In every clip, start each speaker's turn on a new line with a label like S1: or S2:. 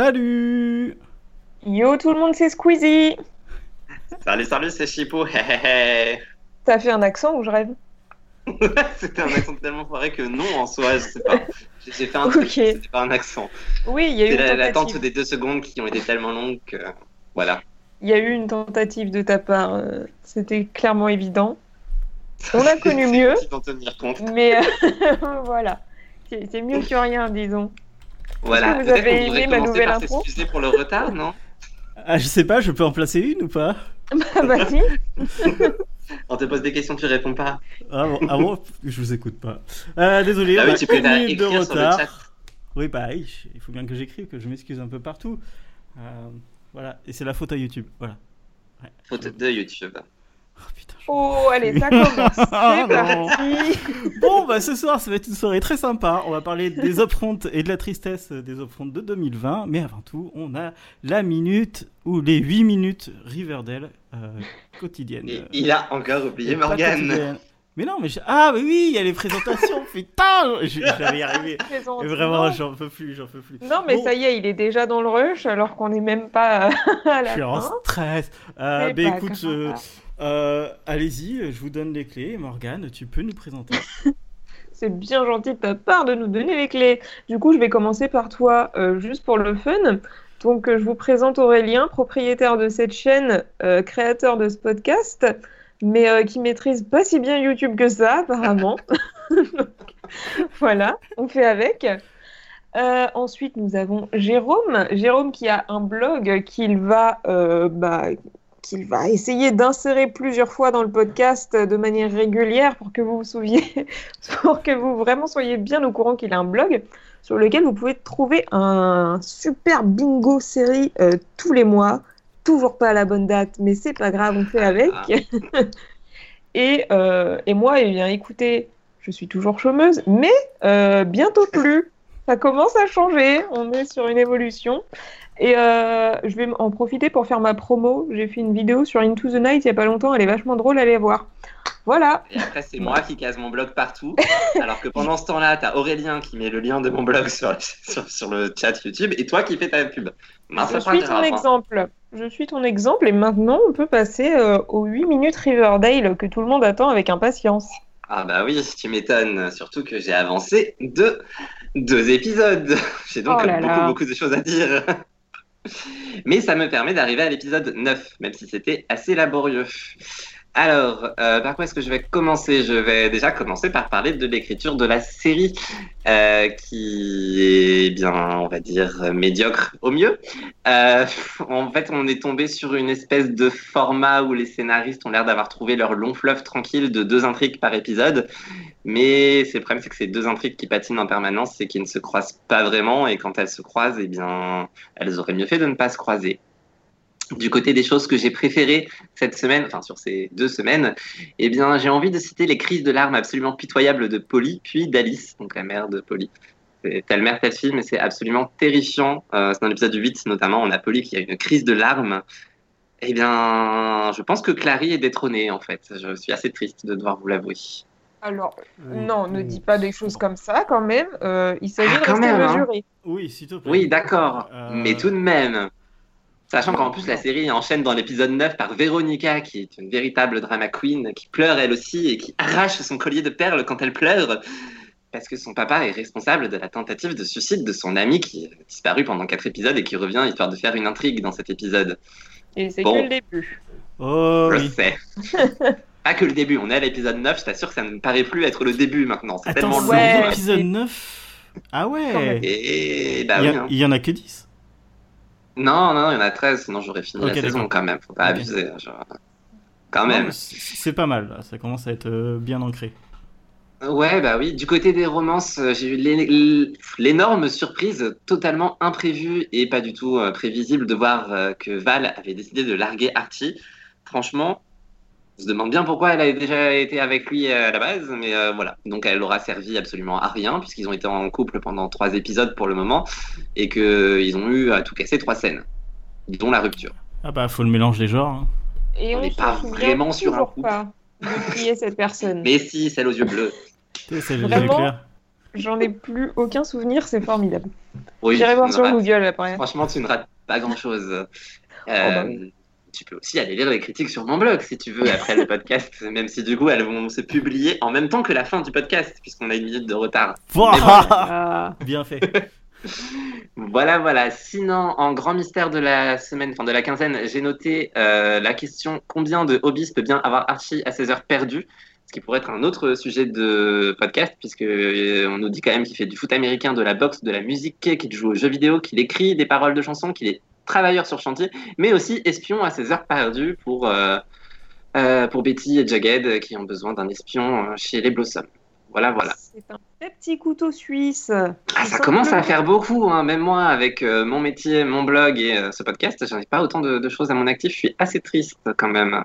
S1: Salut
S2: Yo tout le monde, c'est Squeezie
S3: Salut, salut, c'est Chipo. Hé
S2: T'as fait un accent ou je rêve
S3: C'était un accent tellement foiré que non, en soi, je sais pas. J'ai fait un truc,
S2: Ok.
S3: c'était pas un accent.
S2: Oui, il y a eu une
S3: la- l'attente
S2: tentative.
S3: des deux secondes qui ont été tellement longues que. Voilà.
S2: Il y a eu une tentative de ta part. euh, C'était clairement évident. On a connu mieux.
S3: Tenir compte.
S2: Mais euh, voilà. C'est mieux que rien, disons.
S3: Voilà.
S2: vous
S3: Peut-être
S2: avez aimé ma nouvelle
S3: par
S2: intro
S3: s'excuser pour le retard, non?
S1: Ah, je sais pas, je peux en placer une ou pas?
S2: Bah, vas-y.
S3: On te pose des questions, tu réponds pas.
S1: ah bon, ah bon, je vous écoute pas. Euh, désolé,
S3: Ah oui,
S1: a
S3: tu peux
S1: de
S3: écrire sur le
S1: retard.
S3: chat.
S1: Oui, bah, il faut bien que j'écrive, que je m'excuse un peu partout. Euh, voilà, et c'est la faute à YouTube. Voilà. Ouais.
S3: Faute de YouTube.
S1: Oh putain. je-
S2: Oh, allez, ça commence. C'est
S1: Ah,
S2: parti.
S1: Bon, bah ce soir, ça va être une soirée très sympa. On va parler des upfronts et de la tristesse des upfronts de 2020. Mais avant tout, on a la minute ou les 8 minutes Riverdale euh, quotidienne.
S3: Et il a encore oublié
S1: quotidienne. Mais non, mais je- ah, mais oui, il y a les présentations. putain, je, je vais y arriver.
S2: Présente.
S1: Et vraiment,
S2: Non.
S1: j'en peux plus, j'en peux plus.
S2: Non, mais
S1: Bon.
S2: ça y est, il est déjà dans le rush alors qu'on n'est même pas à
S1: Je
S2: la
S1: suis en
S2: fin.
S1: stress. Euh, bah
S2: pas
S1: écoute, euh, euh, allez-y, je vous donne les clés. Morgane, tu peux nous présenter.
S2: C'est bien gentil de ta part de nous donner les clés. Du coup, je vais commencer par toi, euh, juste pour le fun. Donc, euh, je vous présente Aurélien, propriétaire de cette chaîne, euh, créateur de ce podcast, mais euh, qui maîtrise pas si bien YouTube que ça, apparemment. Donc, voilà, on fait avec. Euh, ensuite, nous avons Jérôme. Jérôme qui a un blog qu'il va, euh, bah, qu'il va essayer d'insérer plusieurs fois dans le podcast de manière régulière pour que vous vous souveniez, pour que vous vraiment soyez bien au courant qu'il a un blog sur lequel vous pouvez trouver un super bingo série tous les mois. Toujours pas à la bonne date, mais c'est pas grave, on fait avec. et, euh, et moi, eh bien, écoutez, je suis toujours chômeuse, mais euh, bientôt plus. Ça commence à changer, on est sur une évolution. Et euh, je vais en profiter pour faire ma promo. J'ai fait une vidéo sur Into the Night il y a pas longtemps, elle est vachement drôle, allez voir. Voilà.
S3: Et après, c'est moi qui case mon blog partout. Alors que pendant ce temps-là, t'as Aurélien qui met le lien de mon blog sur, sur, sur le chat YouTube et toi qui fais ta pub. Mince,
S2: Je suis ton
S3: hein.
S2: Je suis ton exemple et maintenant on peut passer euh, aux 8 minutes Riverdale que tout le monde attend avec impatience.
S3: Ah bah oui, tu m'étonnes. Surtout que j'ai avancé de deux épisodes. J'ai donc
S2: Oh là
S3: beaucoup,
S2: là.
S3: beaucoup de choses à dire. Mais ça me permet d'arriver à l'épisode 9, même si c'était assez laborieux. Alors, euh, par quoi est-ce que je vais commencer? Je vais déjà commencer par parler de l'écriture de la série, euh, qui est bien, on va dire, médiocre au mieux. Euh, en fait, on est tombé sur une espèce de format où les scénaristes ont l'air d'avoir trouvé leur long fleuve tranquille de deux intrigues par épisode. Mais le problème, c'est que ces deux intrigues qui patinent en permanence, c'est qu'ils ne se croisent pas vraiment. Et quand elles se croisent, eh bien, elles auraient mieux fait de ne pas se croiser. Du côté des choses que j'ai préférées cette semaine, enfin sur ces deux semaines, eh bien, j'ai envie de citer les crises de larmes absolument pitoyables de Polly, puis d'Alice, donc la mère de Polly. C'est telle mère, telle fille, mais c'est absolument terrifiant. Euh, c'est dans l'épisode 8, notamment, on a Polly qui a une crise de larmes. Eh bien, je pense que Clary est détrônée, en fait. Je suis assez triste de devoir vous l'avouer.
S2: Alors,
S1: Oui.
S2: non, ne dis pas des choses comme ça quand même. Euh, il s'agit
S3: Ah,
S2: de
S3: quand
S2: rester
S3: même, hein.
S2: mesuré.
S1: Oui, s'il te plaît.
S3: Oui, d'accord.
S1: Euh,
S3: Mais tout de même, sachant qu'en plus la série enchaîne dans l'épisode 9 par Véronica, qui est une véritable drama queen, qui pleure elle aussi et qui arrache son collier de perles quand elle pleure, parce que son papa est responsable de la tentative de suicide de son ami qui a disparu pendant quatre épisodes et qui revient histoire de faire une intrigue dans cet épisode.
S2: Et c'est
S3: Bon.
S2: que le début.
S1: Oh
S3: Je
S1: oui.
S3: sais. Pas que le début, on est à l'épisode 9, je t'assure que ça ne me paraît plus être le début maintenant, c'est tellement long.
S2: ouais.
S1: c'est l'épisode 9 Ah ouais.
S3: Et bah
S1: il,
S3: oui. hein.
S1: il y en a que 10
S3: Non, non, il y en a 13, sinon j'aurais fini la saison quand même, faut pas abuser. genre. Quand même.
S1: c'est pas mal, là. ça commence à être euh, bien ancré.
S3: Ouais, bah oui. Du côté des romances, euh, j'ai eu l'é- l'énorme surprise, totalement imprévue et pas du tout euh, prévisible, de voir que Val avait décidé de larguer Archie. Franchement, se demande bien pourquoi elle a déjà été avec lui euh, à la base, mais euh, voilà. Donc elle aura servi absolument à rien, puisqu'ils ont été en couple pendant trois épisodes pour le moment, et qu'ils ont eu à tout casser trois scènes, dont la rupture.
S1: Ah bah, faut le mélange des genres. hein.
S2: Et
S3: On n'est pas vraiment sur un couple.
S2: pas de qui est cette personne.
S3: Mais si, celle aux yeux bleus.
S2: Vraiment. J'en ai plus aucun souvenir, c'est formidable.
S3: Oui,
S2: J'irai voir sur Google après.
S3: Franchement, tu ne rates pas grand-chose. Euh,
S2: bah
S3: Tu peux aussi aller lire les critiques sur mon blog si tu veux après le podcast, même si du coup elles vont se publier en même temps que la fin du podcast, puisqu'on a une minute de retard.
S1: Wouah
S2: Ah,
S1: Bien fait.
S3: Voilà, voilà. Sinon, en grand mystère de la semaine, enfin de la quinzaine, j'ai noté euh, la question combien de hobbies peut bien avoir Archie à ses heures perdues? Ce qui pourrait être un autre sujet de podcast, puisque euh, on nous dit quand même qu'il fait du foot américain, de la boxe, de la musique, qu'il joue aux jeux vidéo, qu'il écrit des paroles de chansons, qu'il est travailleur sur chantier, mais aussi espion à ses heures perdues pour, euh, euh, pour Betty et euh, qui ont besoin d'un espion euh, chez les Blossoms. Voilà, voilà.
S2: C'est un petit couteau suisse.
S3: Ah, ça commence à faire beaucoup, hein. même moi, avec euh, mon métier, mon blog et euh, ce podcast, j'en ai pas autant de, de choses à mon actif. Je suis assez triste quand même.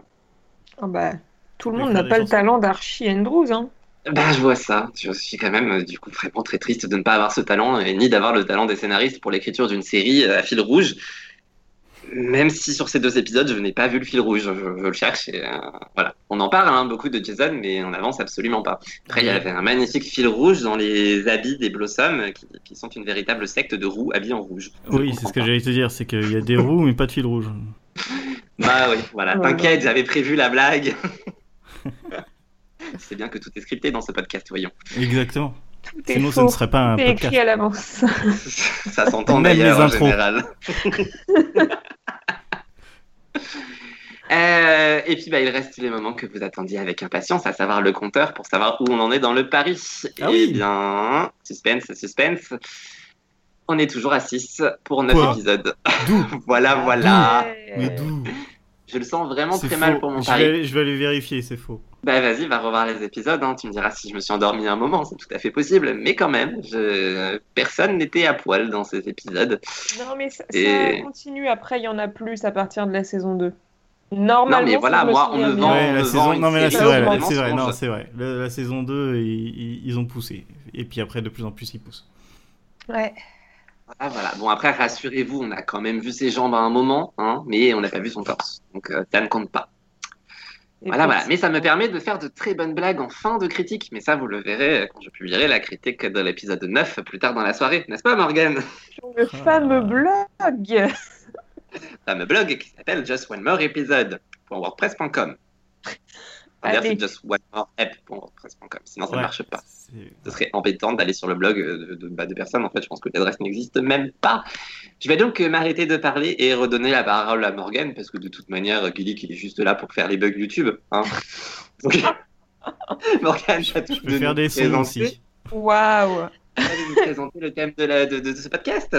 S2: Bah, tout le monde n'a pas le talent d'Archie Andrews. Hein.
S3: Bah, je vois ça. Je suis quand même, du coup, vraiment très triste de ne pas avoir ce talent, et ni d'avoir le talent des scénaristes pour l'écriture d'une série à fil rouge. Même si sur ces deux épisodes, je n'ai pas vu le fil rouge, je, je le cherche. Et, euh, voilà. On en parle hein, beaucoup de Jason, mais on avance absolument pas. Après, il y avait un magnifique fil rouge dans les habits des Blossoms, qui, qui sont une véritable secte de roux habillés en rouge.
S1: Oui, c'est ce que j'allais te dire, c'est qu'il y a des roues mais pas de fil rouge.
S3: Bah oui, voilà.
S2: Ouais,
S3: T'inquiète, j'avais prévu la blague. C'est bien que tout est scripté dans ce podcast, voyons.
S1: Exactement.
S2: Tout est
S1: Sinon, ce ne serait pas un
S2: Tout est écrit
S1: podcast.
S2: à l'avance.
S3: Ça s'entend
S1: Même
S3: d'ailleurs
S1: les
S3: en
S1: intros.
S3: général. Euh, et puis bah, il reste les moments que vous attendiez avec impatience, à savoir le compteur pour savoir où on en est dans le pari.
S1: Ah
S3: et
S1: oui.
S3: bien, suspense, suspense. On est toujours à 6 pour 9
S1: Quoi?
S3: épisodes.
S1: D'où?
S3: Voilà, voilà.
S2: Ouais.
S1: Mais d'où?
S3: Je le sens vraiment très
S1: faux.
S3: mal pour mon
S1: je
S3: pari.
S1: vais, je vais aller vérifier, c'est faux.
S3: Bah vas-y, va revoir les épisodes, hein. tu me diras si je me suis endormi un moment, c'est tout à fait possible, mais quand même, je... personne n'était à poil dans ces épisodes.
S2: Non, mais ça,
S3: Et-
S2: ça continue. Après, il y en a plus à partir de la saison 2. Normalement,
S3: Non, mais voilà, moi, on me vend-
S1: Ouais, la
S3: me
S1: saison... Non, mais là, c'est vrai, c'est vrai, non, c'est vrai. La, la saison 2, ils, ils- ils ont poussé. Et puis après, de plus en plus, ils poussent.
S2: Ouais.
S3: Ah, voilà. Bon, après, rassurez-vous, on a quand même vu ses jambes à un moment, hein, mais on n'a pas vu son torse. Donc, euh, ça ne compte pas. Voilà, voilà. Mais ça me permet de faire de très bonnes blagues en fin de critique. Mais ça, vous le verrez quand je publierai la critique de l'épisode 9 plus tard dans la soirée. N'est-ce pas, Morgan
S2: Sur le fameux blog.
S3: Fameux blog qui s'appelle Just One More Episode.wordpress.com. D'ailleurs, c'est just one more app.wordpress.com. Sinon, ça ne
S1: Ouais.
S3: marche pas. Ce serait embêtant d'aller sur le blog de, de, bah, de personnes. En fait, je pense que l'adresse n'existe même pas. Je vais donc euh, m'arrêter de parler et redonner la parole à Morgan parce que de toute manière, Gilly, il est juste là pour faire les bugs YouTube. Hein. Donc, Morgan, tu
S1: Je peux faire des sons aussi.
S2: Waouh.
S3: Allez nous présenter le thème de, la, de, de- de ce podcast.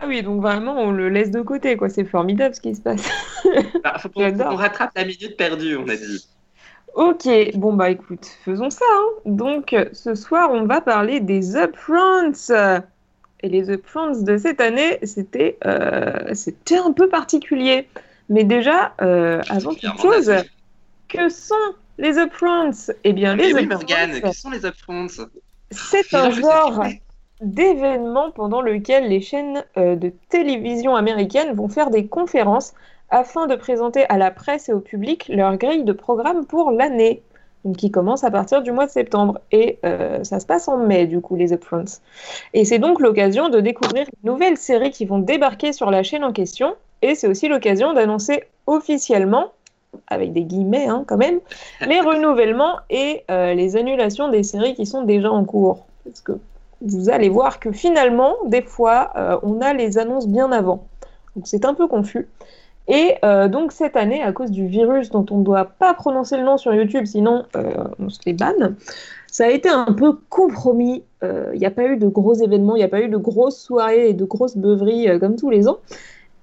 S2: Ah oui, donc vraiment, on le laisse de côté, quoi. C'est formidable ce qui se passe.
S3: Bah, faut qu'on rattrape la minute perdue, on a dit.
S2: Ok, bon bah écoute, faisons ça. hein. Donc ce soir, on va parler des upfronts. Et les upfronts de cette année, c'était euh, c'était un peu particulier. Mais déjà, euh, avant toute chose, que sont les upfronts? Eh bien, les
S3: oui,
S2: upfronts,
S3: sont les upfronts?
S2: c'est un genre d'événement pendant lequel les chaînes euh, de télévision américaines vont faire des conférences afin de présenter à la presse et au public leur grille de programme pour l'année, qui commence à partir du mois de septembre. Et euh, ça se passe en mai, du coup, les upfronts. Et c'est donc l'occasion de découvrir les nouvelles séries qui vont débarquer sur la chaîne en question. Et c'est aussi l'occasion d'annoncer officiellement, avec des guillemets hein, quand même, les renouvellements et euh, les annulations des séries qui sont déjà en cours. Parce que vous allez voir que finalement, des fois, euh, on a les annonces bien avant. Donc c'est un peu confus. Et euh, donc cette année, à cause du virus dont on ne doit pas prononcer le nom sur YouTube, sinon euh, on se les banne, ça a été un peu compromis. Euh, Il n'y a pas eu de gros événements, il n'y a pas eu de grosses soirées et de grosses beuveries euh, comme tous les ans.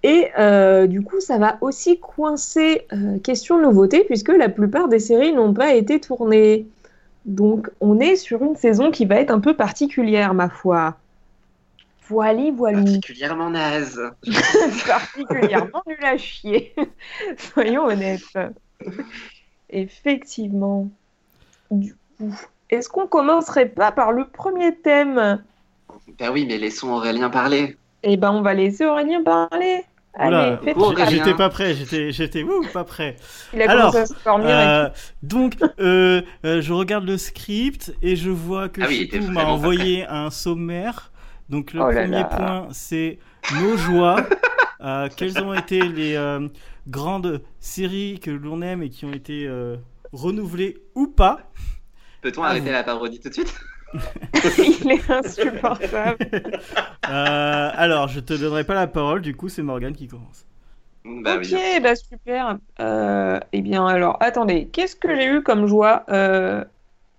S2: Et euh, du coup, ça va aussi coincer euh, question nouveauté, puisque la plupart des séries n'ont pas été tournées. Donc, on est sur une saison qui va être un peu particulière, ma foi. Voili, voilou.
S3: Particulièrement naze.
S2: particulièrement nul à chier. Soyons honnêtes. Effectivement. Du coup, est-ce qu'on commencerait pas par le premier thème?
S3: Ben oui, mais laissons Aurélien parler.
S2: Eh ben, on va laisser Aurélien parler.
S1: Oula,
S2: Allez, faites chier.
S1: j'étais pas prêt, j'étais, j'étais, pas prêt.
S2: Il a
S1: Alors,
S2: commencé à se dormir.
S1: Euh, donc, euh, euh, je regarde le script et je vois que
S3: Ah oui,
S1: m'a envoyé un sommaire. Donc, le
S2: Oh là
S1: premier
S2: là.
S1: point, c'est nos joies. Euh, quelles ont été les euh, grandes séries que l'on aime et qui ont été euh, renouvelées ou pas?
S3: Peut-on
S1: Ah,
S3: arrêter
S1: vous-
S3: la parodie tout de suite?
S2: Il est insupportable.
S1: Euh, Alors, je te donnerai pas la parole, du coup, c'est Morgane qui commence.
S3: Bah
S2: ok,
S3: oui.
S2: bah super. Euh, eh bien, alors, attendez, qu'est-ce que j'ai eu comme joie? Euh,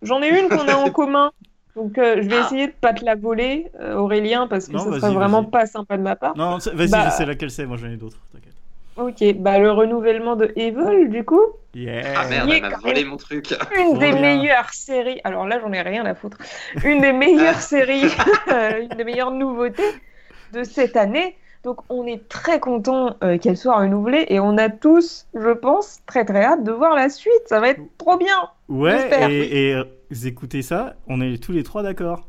S2: J'en ai une qu'on a en commun. Donc, euh, je vais
S3: Ah.
S2: essayer de pas te la voler, euh, Aurélien, parce que
S1: Non,
S2: ce
S1: vas-y,
S2: serait vraiment pas sympa de ma part.
S1: Non, vas-y,
S2: Bah-
S1: je sais laquelle c'est, moi j'en ai d'autres, t'inquiète.
S2: Ok, bah le renouvellement de Evil, du coup,
S1: Yeah
S3: Ah merde, elle m'a volé mon truc.
S2: une des
S1: bien.
S2: meilleures séries. Alors là, j'en ai rien à foutre. Une des meilleures séries, euh, une des meilleures nouveautés de cette année. Donc, on est très content qu'elle soit renouvelée et on a tous, je pense, très très hâte de voir la suite. Ça va être trop bien.
S1: Ouais, et, et euh, vous écoutez ça, on est tous les trois d'accord.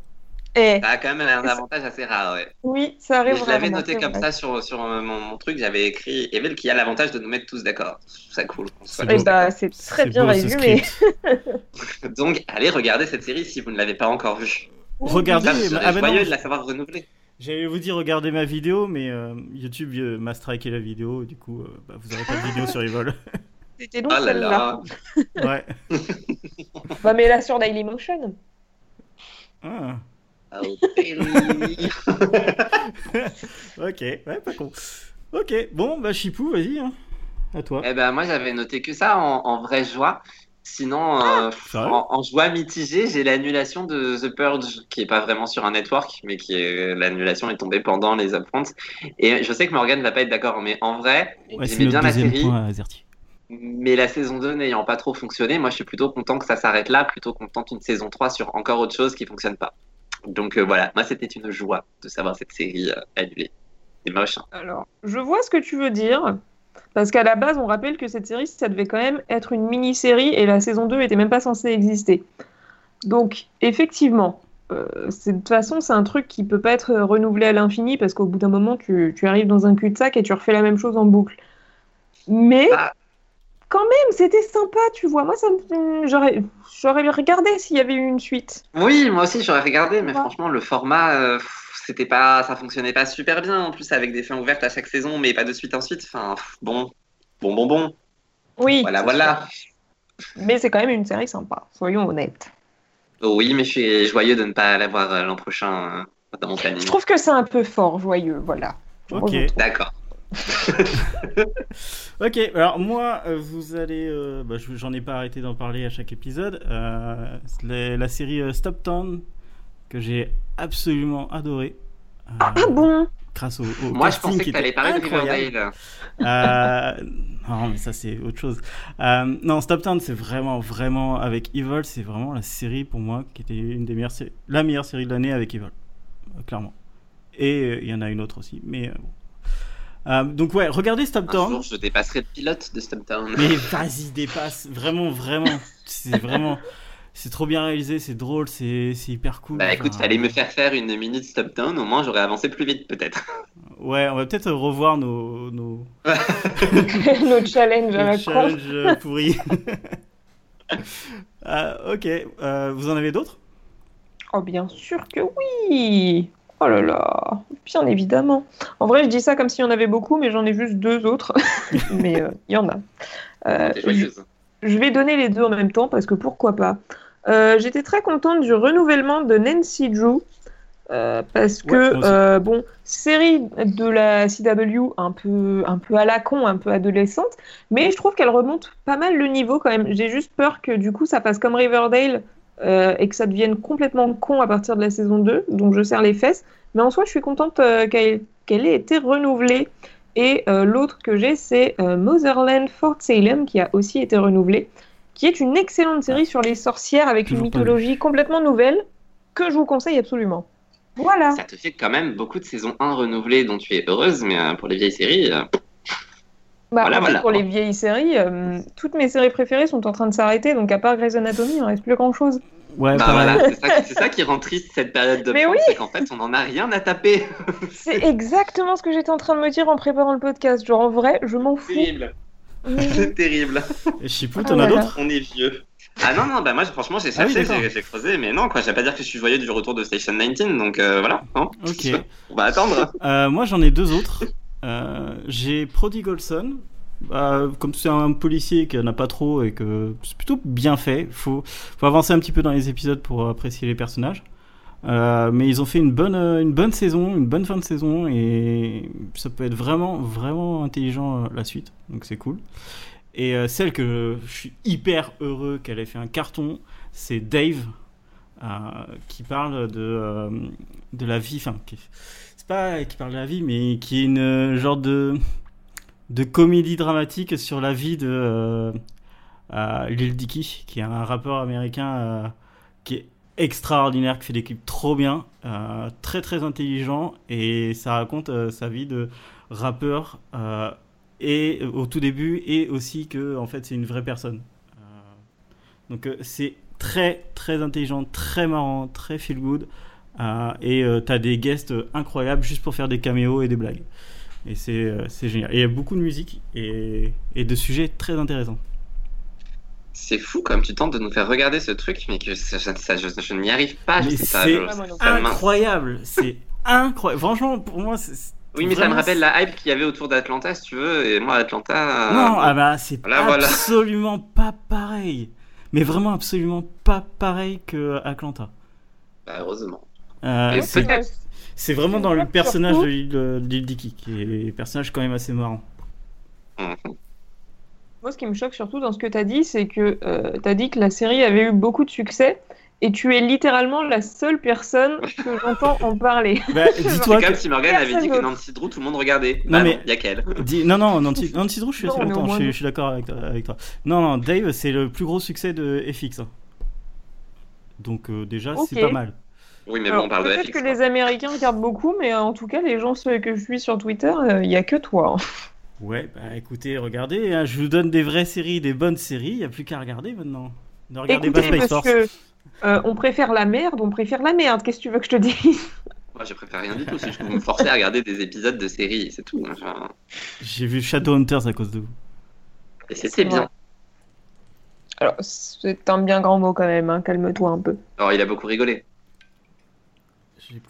S2: Et
S3: Ça a quand même un avantage assez rare, ouais.
S2: oui, ça arrive.
S3: Mais je l'avais noté
S2: c'est
S3: comme
S2: vrai.
S3: ça sur, sur euh, mon, mon truc, j'avais écrit Evil qui a l'avantage de nous mettre tous d'accord. Ça cool.
S1: C'est
S2: Eh bah, c'est très bien
S1: beau,
S2: résumé.
S3: Donc, allez regarder cette série si vous ne l'avez pas encore vue.
S1: Regardez,
S3: Ça, je
S1: ah bah non,
S3: de la savoir renouvelée.
S1: J'allais vous dire regardez ma vidéo, mais euh, YouTube euh, m'a striké la vidéo, du coup euh, bah, vous aurez pas de vidéo sur Evil.
S2: C'était donc
S3: Oh là
S2: celle-là.
S3: là.
S1: ouais.
S2: Bah, mais là sur Dailymotion.
S1: Ah.
S3: Oh, Perry.
S1: ok, ouais, pas con. Ok, bon, bah Chipou, vas-y, hein. à toi.
S3: Eh ben, moi, j'avais noté que ça en, en vraie joie. Sinon, euh,
S1: Sérieux
S3: en, en joie mitigée, j'ai l'annulation de The Purge, qui est pas vraiment sur un network, mais qui est l'annulation est tombée pendant les upfronts. Et je sais que Morgan va pas être d'accord, mais en vrai,
S1: Ouais, c'est
S3: j'aimais bien la série.
S1: point.
S3: Mais la saison 2 n'ayant pas trop fonctionné, moi je suis plutôt content que ça s'arrête là, plutôt qu'on tente une saison 3 sur encore autre chose qui fonctionne pas. Donc euh, voilà, moi c'était une joie de savoir cette série euh, annulée. C'est moche. hein.
S2: Alors, je vois ce que tu veux dire. Parce qu'à la base, on rappelle que cette série, ça devait quand même être une mini-série et la saison 2 était même pas censée exister. Donc, effectivement, euh, de toute façon, c'est un truc qui peut pas être renouvelé à l'infini parce qu'au bout d'un moment, tu, tu arrives dans un cul-de-sac et tu refais la même chose en boucle. Mais,
S3: Ah.
S2: Quand même, c'était sympa, tu vois. Moi, ça me... j'aurais j'aurais regardé s'il y avait eu une suite.
S3: Oui, moi aussi j'aurais regardé, mais
S2: Ouais.
S3: franchement le format, euh, c'était pas, ça fonctionnait pas super bien. En plus avec des fins ouvertes à chaque saison, mais pas de suite ensuite. Enfin bon, bon, bon, bon.
S2: Oui,
S3: Voilà, voilà.
S2: sûr. Mais c'est quand même une série sympa, soyons honnêtes.
S3: Oh oui, mais je suis joyeux de ne pas l'avoir euh, l'an prochain euh, dans mon planning.
S2: Je trouve que c'est un peu fort, joyeux, voilà. Je
S1: Ok.
S3: D'accord.
S1: Ok, alors moi, euh, vous allez. euh, bah, je- J'en ai pas arrêté d'en parler à chaque épisode. Euh, la, la série euh, Stop Town, que j'ai absolument adoré. Euh,
S2: Ah bon?
S1: Grâce au, au
S3: Moi je
S1: casting
S3: pensais
S1: qui
S3: que t'allais
S1: était
S3: parler de. Riverdale.
S1: Euh, non, mais ça c'est autre chose. Euh, non, Stop Town, c'est vraiment, vraiment avec Evil, c'est vraiment la série pour moi qui était une des meilleures, la meilleure série de l'année avec Evil, clairement. Et euh, il y en a une autre aussi, mais euh, bon. Euh, donc ouais, regardez Stop
S3: Un
S1: Town.
S3: jour je dépasserai le pilote de Stumptown.
S1: Mais vas-y, dépasse, vraiment, vraiment. C'est vraiment, c'est trop bien réalisé, c'est drôle, c'est c'est hyper cool.
S3: Bah écoute, fallait me faire faire une minute Stumptown, au moins j'aurais avancé plus vite peut-être.
S1: Ouais, on va peut-être revoir nos nos,
S2: Notre challenge à
S1: nos
S2: la con.
S1: challenges euh, pourris. Euh, ok, euh, vous en avez d'autres?
S2: Oh, bien sûr que oui Oh là là Bien évidemment. En vrai, je dis ça comme s'il y en avait beaucoup, mais j'en ai juste deux autres. mais euh, il y en a. Euh, je, vais donner les deux en même temps, parce que pourquoi pas. Euh, J'étais très contente du renouvellement de Nancy Drew. parce
S1: Ouais,
S2: que, bon, série de la CW un peu, un peu à la con, un peu adolescente, mais je trouve qu'elle remonte pas mal le niveau quand même. J'ai juste peur que du coup ça passe comme Riverdale euh, et que ça devienne complètement con à partir de la saison 2, donc je serre les fesses. Mais en soi, je suis contente euh, qu'elle ait été renouvelée. Et euh, l'autre que j'ai, c'est euh, Motherland Fort Salem, qui a aussi été renouvelée, qui est une excellente série sur les sorcières avec une
S1: Toujours
S2: mythologie complètement nouvelle, que je vous conseille absolument. Voilà.
S3: Ça te fait quand même beaucoup de saisons 1 renouvelées dont tu es heureuse, mais euh, pour les vieilles séries, euh,
S2: Bah,
S3: Voilà,
S2: en fait,
S3: voilà.
S2: Pour les vieilles séries, euh, toutes mes séries préférées sont en train de s'arrêter, donc à part Grey's Anatomy, il ne reste plus grand-chose.
S1: Ouais,
S3: Bah voilà, c'est ça, qui rend triste cette période de
S2: Mais oui.
S3: c'est qu'en fait on en a rien à taper.
S2: C'est exactement ce que j'étais en train de me dire en préparant le podcast. Genre en vrai, je m'en fous.
S3: Terrible. C'est terrible.
S1: Et Chipou,
S2: Ah
S1: t'en as
S2: là là.
S1: d'autres?
S3: On est vieux. Ah non, non, bah moi franchement j'ai
S1: Ah oui,
S3: cherché,
S1: d'accord.
S3: j'ai j'ai creusé, mais non, quoi, je vais pas dire que je suis joyeux du retour de Station 19, donc euh, voilà. hein.
S1: Ok.
S3: On va attendre.
S1: Euh, moi, j'en ai deux autres. Euh, j'ai Prodigal Son. Bah, comme c'est un policier qui en a pas trop et que c'est plutôt bien fait, faut, faut avancer un petit peu dans les épisodes pour apprécier les personnages. Euh, mais ils ont fait une bonne, euh, une bonne saison, une bonne fin de saison et ça peut être vraiment, vraiment intelligent la suite. Donc c'est cool. Et celle que je suis hyper heureux qu'elle ait fait un carton, c'est Dave qui parle de, de la vie. Pas qui parle de la vie, mais qui est une euh, genre de, de comédie dramatique sur la vie de euh, Lil Dicky, qui est un rappeur américain euh, qui est extraordinaire, qui fait des clips trop bien, très très intelligent, et ça raconte sa vie de rappeur et au tout début, et aussi que en fait c'est une vraie personne. Donc c'est très très intelligent, très marrant, très feel good. Euh, et euh, t'as des guests incroyables juste pour faire des caméos et des blagues. Et c'est euh, génial. Et il y a beaucoup de musique et, et de sujets très intéressants.
S3: C'est fou comme tu tentes de nous faire regarder ce truc, mais que ça, ça- ça- je, je n'y arrive pas.
S1: c'est Incroyable, c'est incroyable. Franchement, pour moi, c'est.
S3: Oui, mais ça me rappelle la hype qu'il y avait autour d'Atlanta, si tu veux, et moi, Atlanta.
S1: Non, ah bah c'est
S3: Voilà, voilà.
S1: absolument pas pareil. Mais vraiment absolument pas pareil que Atlanta.
S3: bah, heureusement.
S1: Euh, c'est- vraiment dans le personnage de Lil Dicky, qui est un personnage quand même assez marrant.
S3: Mhm.
S2: Moi, ce qui me choque surtout dans ce que tu as dit, c'est que tu as dit que la série avait eu beaucoup de succès et tu es littéralement la seule personne que j'entends en parler.
S1: Bah, dis-toi
S3: C'est comme
S1: que.
S3: si Morgan avait dit que. Nancy Drew, tout le monde regardait.
S1: Non,
S3: bah
S1: mais-
S3: non, y a qu'elle.
S1: Dis- Non, non, Nancy, Nancy Drew, je suis assez
S2: Non, mais au
S1: content, je suis, d'accord avec, toi- avec toi. Non, non, Dave, c'est le plus gros succès de FX. hein. Donc, euh, déjà, c'est pas mal.
S3: Oui, mais bon,
S2: Alors,
S3: on parle de
S2: Peut-être
S3: FX.
S2: que
S3: quoi.
S2: les Américains regardent beaucoup, mais euh, en tout cas, les gens que je suis sur Twitter, il n'y a que toi. hein.
S1: Ouais, bah écoutez, regardez, hein, je vous donne des vraies séries, des bonnes séries, il n'y a plus qu'à regarder maintenant. Ne regardez
S2: Écoutez,
S1: pas Space
S2: parce
S1: Force.
S2: que euh, on préfère la merde, on préfère la merde. Qu'est-ce que tu veux que je te dise?
S3: Moi, je préfère rien du tout. Si je peux me forcer à regarder des épisodes de séries, c'est tout. Enfin,
S1: J'ai vu Shadowhunters à cause de vous.
S3: Et c'était bien.
S2: Alors, c'est un bien grand mot quand même, hein, calme-toi un peu.
S3: Alors, il a beaucoup rigolé.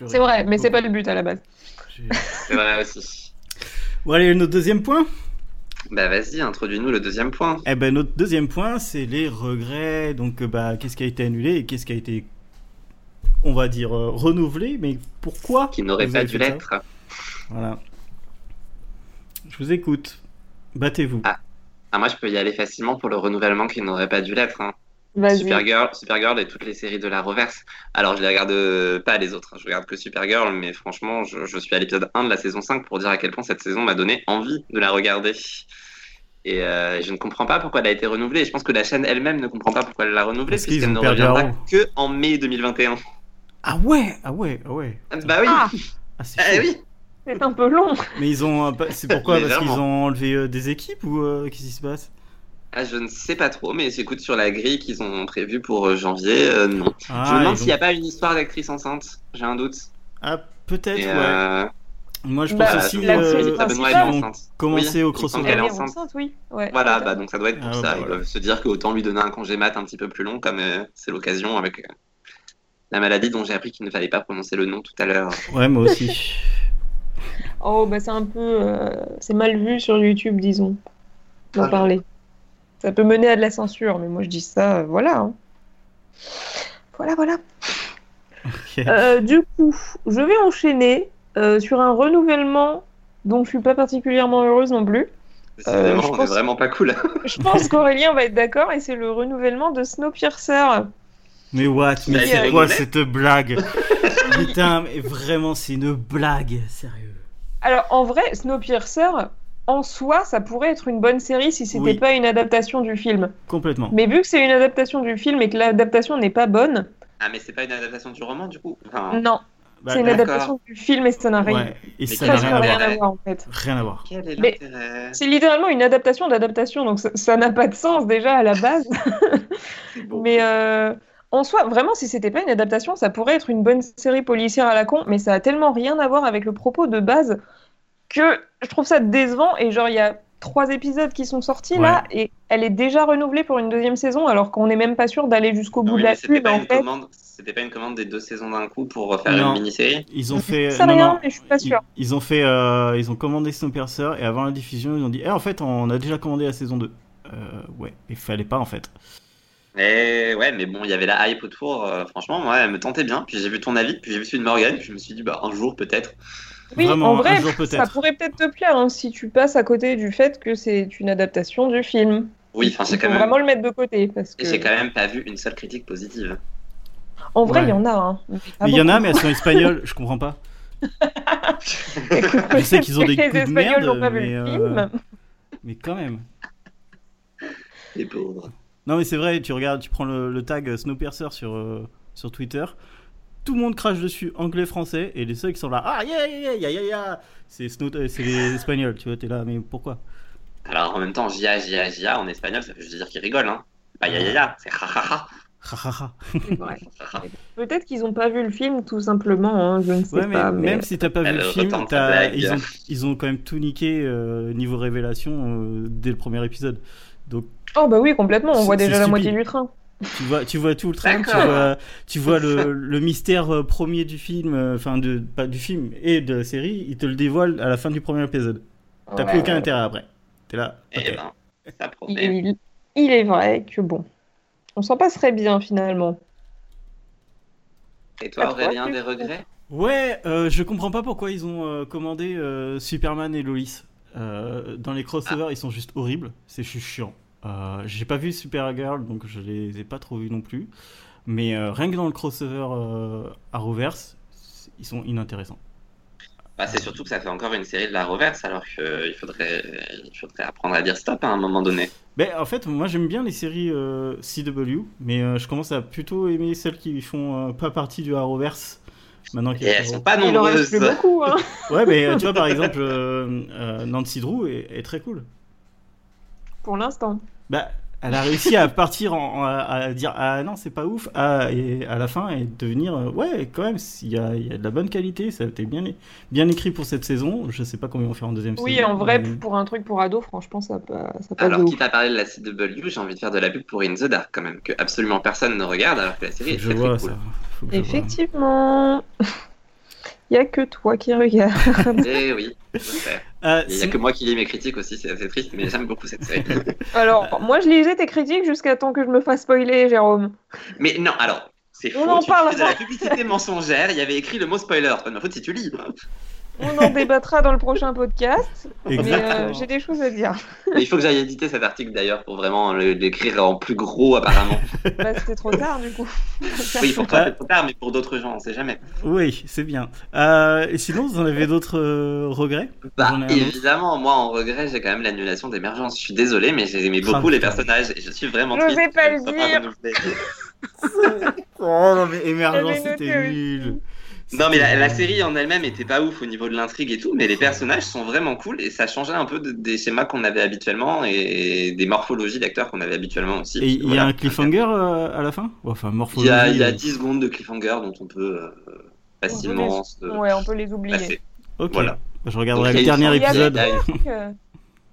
S2: C'est vrai, mais c'est pas le but à la base.
S3: C'est vrai aussi.
S1: Bon, allez, notre deuxième point.
S3: Bah, vas-y, introduis-nous le deuxième point.
S1: Eh ben, notre deuxième point, c'est les regrets. Donc, euh, bah, qu'est-ce qui a été annulé et qu'est-ce qui a été, on va dire, euh, renouvelé. Mais pourquoi
S3: Qui n'aurait pas dû l'être.
S1: Voilà. Je vous écoute. Battez-vous.
S3: Ah. Ah, moi, je peux y aller facilement pour le renouvellement qui n'aurait pas dû l'être. hein. Supergirl, Supergirl et toutes les séries de la reverse. Alors, je les regarde euh, pas les autres, hein. je regarde que Supergirl, mais franchement, je, je suis à l'épisode 1 de la saison 5 pour dire à quel point cette saison m'a donné envie de la regarder. Et euh, je ne comprends pas pourquoi elle a été renouvelée. Je pense que la chaîne elle-même ne comprend pas pourquoi elle l'a renouvelée,
S1: Parce ont
S3: ne reviendra que en mai 2021.
S1: Ah ouais, ah ouais, ah ouais.
S3: Bah oui,
S2: Ah,
S1: Ah, c'est
S3: eh oui.
S2: c'est un peu long.
S1: Mais ils ont. pas- C'est pourquoi? Parce qu'ils ont enlevé euh, des équipes ou euh, qu'est-ce qui se passe?
S3: Ah, je ne sais pas trop, mais j'écoute sur la grille qu'ils ont prévue pour euh, janvier, euh, non.
S1: ah,
S3: je me demande s'il n'y a pas une histoire d'actrice enceinte. J'ai un doute.
S1: Ah, peut-être, ouais.
S3: euh,
S1: Moi, je
S2: Bah,
S1: pense aussi
S2: la
S1: euh, commencer
S3: Oui,
S1: au crossover.
S3: qu'elle
S2: Elle
S3: est enceinte.
S2: enceinte, oui. Ouais,
S3: Voilà, bah donc ça doit être pour
S1: Ah,
S3: ça.
S1: bah,
S3: Ils
S1: voilà.
S3: doivent se dire qu'autant lui donner un congé mat un petit peu plus long, comme euh, c'est l'occasion avec euh, la maladie dont j'ai appris qu'il ne fallait pas prononcer le nom tout à l'heure.
S1: Ouais, moi aussi.
S2: Oh, bah c'est un peu. euh, c'est mal vu sur YouTube, disons, d'en
S3: Ah.
S2: parler. Ça peut mener à de la censure, mais moi je dis ça, euh, voilà. hein. Voilà, voilà.
S1: Ok.
S2: Euh, du coup, je vais enchaîner euh, sur un renouvellement dont je suis pas particulièrement heureuse non plus. Je
S3: on est
S2: pense-
S3: vraiment pas cool.
S2: Je pense qu'Aurélien va être d'accord et c'est le renouvellement de Snowpiercer.
S1: Mais what Mais c'est quoi cette blague? Putain, mais vraiment, c'est une blague, sérieux.
S2: Alors en vrai, Snowpiercer, en soi, ça pourrait être une bonne série si c'était
S1: Oui.
S2: pas une adaptation du film.
S1: Complètement.
S2: Mais vu que c'est une adaptation du film et que l'adaptation n'est pas bonne,
S3: Ah, mais c'est pas une adaptation du roman du coup? Enfin,
S2: non,
S1: Bah,
S2: c'est une adaptation du film et ça n'a rien,
S1: Ouais, et ça rien à
S2: rien
S1: voir.
S2: à voir en fait.
S1: Rien à voir.
S2: C'est littéralement une adaptation d'adaptation, donc ça- n'a pas de sens déjà à la base. Mais euh, en soi, vraiment, si c'était pas une adaptation, ça pourrait être une bonne série policière à la con, mais ça a tellement rien à voir avec le propos de base que je trouve ça décevant. Et genre, il y a trois épisodes qui sont sortis là, et elle est déjà renouvelée pour une deuxième saison, alors qu'on n'est même pas sûr d'aller jusqu'au bout
S3: Oui,
S2: de la pub.
S3: pas
S2: En
S3: une
S2: fait,
S3: commande. C'était pas une commande des deux saisons d'un coup pour faire
S1: Non.
S3: une mini-série.
S1: Ils ont fait.
S2: ça
S1: non,
S2: rien,
S1: non,
S2: mais je suis pas
S1: ils,
S2: sûre.
S1: ils ont fait. euh, ils ont commandé Snowpiercer et avant la diffusion, ils ont dit Eh, en fait, on a déjà commandé la saison 2. Euh, ouais, il fallait pas en fait.
S3: Et ouais, mais bon, il y avait la hype autour. euh, franchement, moi, elle me tentait bien. Puis j'ai vu ton avis, puis j'ai vu celui de Morgan, puis je me suis dit, bah, un jour peut-être.
S2: Oui,
S1: Vraiment,
S2: en vrai,
S1: un jour
S2: ça pourrait peut-être te plaire hein, si tu passes à côté du fait que c'est une adaptation du film.
S3: Oui, enfin,
S2: faut
S3: quand même.
S2: vraiment le mettre de côté parce que
S3: Et j'ai quand même pas vu une seule critique positive.
S2: en vrai, il
S1: Ouais.
S2: y en a. Hein, mais
S1: Mais il y en a, mais elles sont espagnoles, je comprends pas. Je sais qu'ils ont des
S2: les
S1: coups de
S2: Espagnols
S1: merde,
S2: n'ont pas vu
S1: mais,
S2: le
S1: euh,
S2: film.
S1: Mais quand même.
S3: Les pauvres.
S1: Non, mais c'est vrai, tu regardes, tu prends le, le tag Snowpiercer sur, euh, sur Twitter, tout le monde crache dessus, anglais-français, et les seuls qui sont là, ah, yeah, yeah, yeah, yeah, yeah, c'est Snow- euh, c'est les Espagnols, tu vois, t'es là, mais pourquoi?
S3: Alors en même temps, Jia, Jia, Jia en espagnol, ça veut juste dire qu'ils rigolent. Hein. Pas ya ya ya, c'est ha ha ha.
S1: Ha, ha, ha.
S2: C'est vrai.
S3: Ha, ha.
S2: Peut-être qu'ils n'ont pas vu le film, tout simplement. hein, je ne sais
S1: Ouais, mais
S2: pas. mais-
S1: même si t'as pas vu le film, t'as-
S3: blague.
S1: ils, ont, ils ont quand même tout niqué euh, niveau révélation euh, dès le premier épisode. Donc
S2: Oh bah oui, complètement. On
S1: C'est-
S2: voit déjà la
S1: stupide.
S2: moitié du train.
S1: Tu vois, tu vois tout le train, tu vois, tu vois le, le mystère euh, premier du film, euh, enfin de pas du film et de la série, ils te le dévoilent à la fin du premier épisode. T'as
S2: Ouais,
S1: plus aucun
S2: ouais.
S1: intérêt après. T'es là.
S3: Eh
S1: ok.
S3: ben, ça.
S2: Il, il est vrai que bon, on s'en passerait bien finalement.
S3: Et toi, Aurélien,
S2: tu
S3: des regrets?
S1: Ouais, euh, je comprends pas pourquoi ils ont euh, commandé euh, Superman et Lois. Euh, dans les crossovers, ils sont juste horribles. C'est chiant. Euh, J'ai pas vu Supergirl, donc je les ai pas trop vus non plus. Mais euh, rien que dans le crossover euh, Arrowverse, ils sont inintéressants.
S3: bah, C'est surtout que ça fait encore une série de la reverse, alors qu'il faudrait, il faudrait apprendre à dire stop à un moment donné.
S1: Ben, en fait, moi j'aime bien les séries euh, CW, mais euh, je commence à plutôt aimer celles qui font euh, pas partie du Arrowverse. Maintenant qu'il
S3: Et
S1: y a
S3: elles sont pas
S2: Il en reste
S3: nombreuses.
S2: plus beaucoup. Hein.
S1: Ouais, mais euh, tu vois, par exemple, euh, euh, Nancy Drew est, est très cool.
S2: Pour l'instant.
S1: Bah, elle a réussi à partir en, en- à dire ah non c'est pas ouf à, et à la fin et devenir euh, ouais quand même il y a, il y a de la bonne qualité ça a été bien bien écrit pour cette saison je sais pas combien on fait en deuxième
S2: Oui,
S1: saison
S2: en vrai,
S1: mais-
S2: pour un truc pour ado, franchement, ça, pa- ça passe
S3: Alors, quitte à parler de la CW, j'ai envie de faire de la pub pour In the Dark quand même, que absolument personne ne regarde, alors que la série est
S1: je
S3: très
S1: vois
S3: très cool.
S1: ça Faut que je vois.
S2: Effectivement. Il y a que toi qui regarde.
S3: Eh oui.
S1: Euh,
S3: Il n'y a
S1: c'est-
S3: que moi qui lis mes critiques aussi, c'est assez triste, mais j'aime beaucoup cette série.
S2: Alors, moi, je lisais tes critiques jusqu'à temps que je me fasse spoiler, Jérôme.
S3: mais non, alors, c'est
S2: On
S3: faux,
S2: en
S3: tu
S2: parlera.
S3: fais de la publicité mensongère, il y avait écrit le mot spoiler, c'est pas de ma faute si tu lis.
S2: On en débattra dans le prochain podcast. Mais euh, j'ai des choses à dire.
S3: Mais il faut que j'aille éditer cet article d'ailleurs pour vraiment l'écrire en plus gros apparemment.
S2: Bah, c'était trop tard, du coup.
S3: Oui, pour toi c'est trop tard, mais pour d'autres gens, on sait jamais.
S1: oui c'est bien Euh, et sinon vous en avez d'autres euh, regrets?
S3: Bah, évidemment, moi en regret, j'ai quand même l'annulation d'émergence. Je suis désolé, mais j'ai aimé beaucoup les personnages et je suis vraiment
S2: Je
S3: triste.
S2: vais pas le dire.
S1: oh non mais émergence c'était
S2: aussi.
S1: nul
S3: Non, mais la, la
S1: C'était-
S3: série en elle-même était pas ouf au niveau de l'intrigue et tout, mais les personnages sont vraiment cool et ça changeait un peu de- des schémas qu'on avait habituellement et des morphologies d'acteurs qu'on avait habituellement aussi.
S1: et il y a
S3: Voilà.
S1: un cliffhanger euh, à la fin? Enfin
S3: Il
S1: morphologie
S3: y a, il y a
S1: euh,
S3: 10 secondes de cliffhanger dont on peut euh, facilement se
S2: Ouais, on peut les oublier.
S3: passer.
S1: ok
S3: Voilà.
S1: je regarderai
S3: Donc,
S1: le dernier épisode
S2: euh,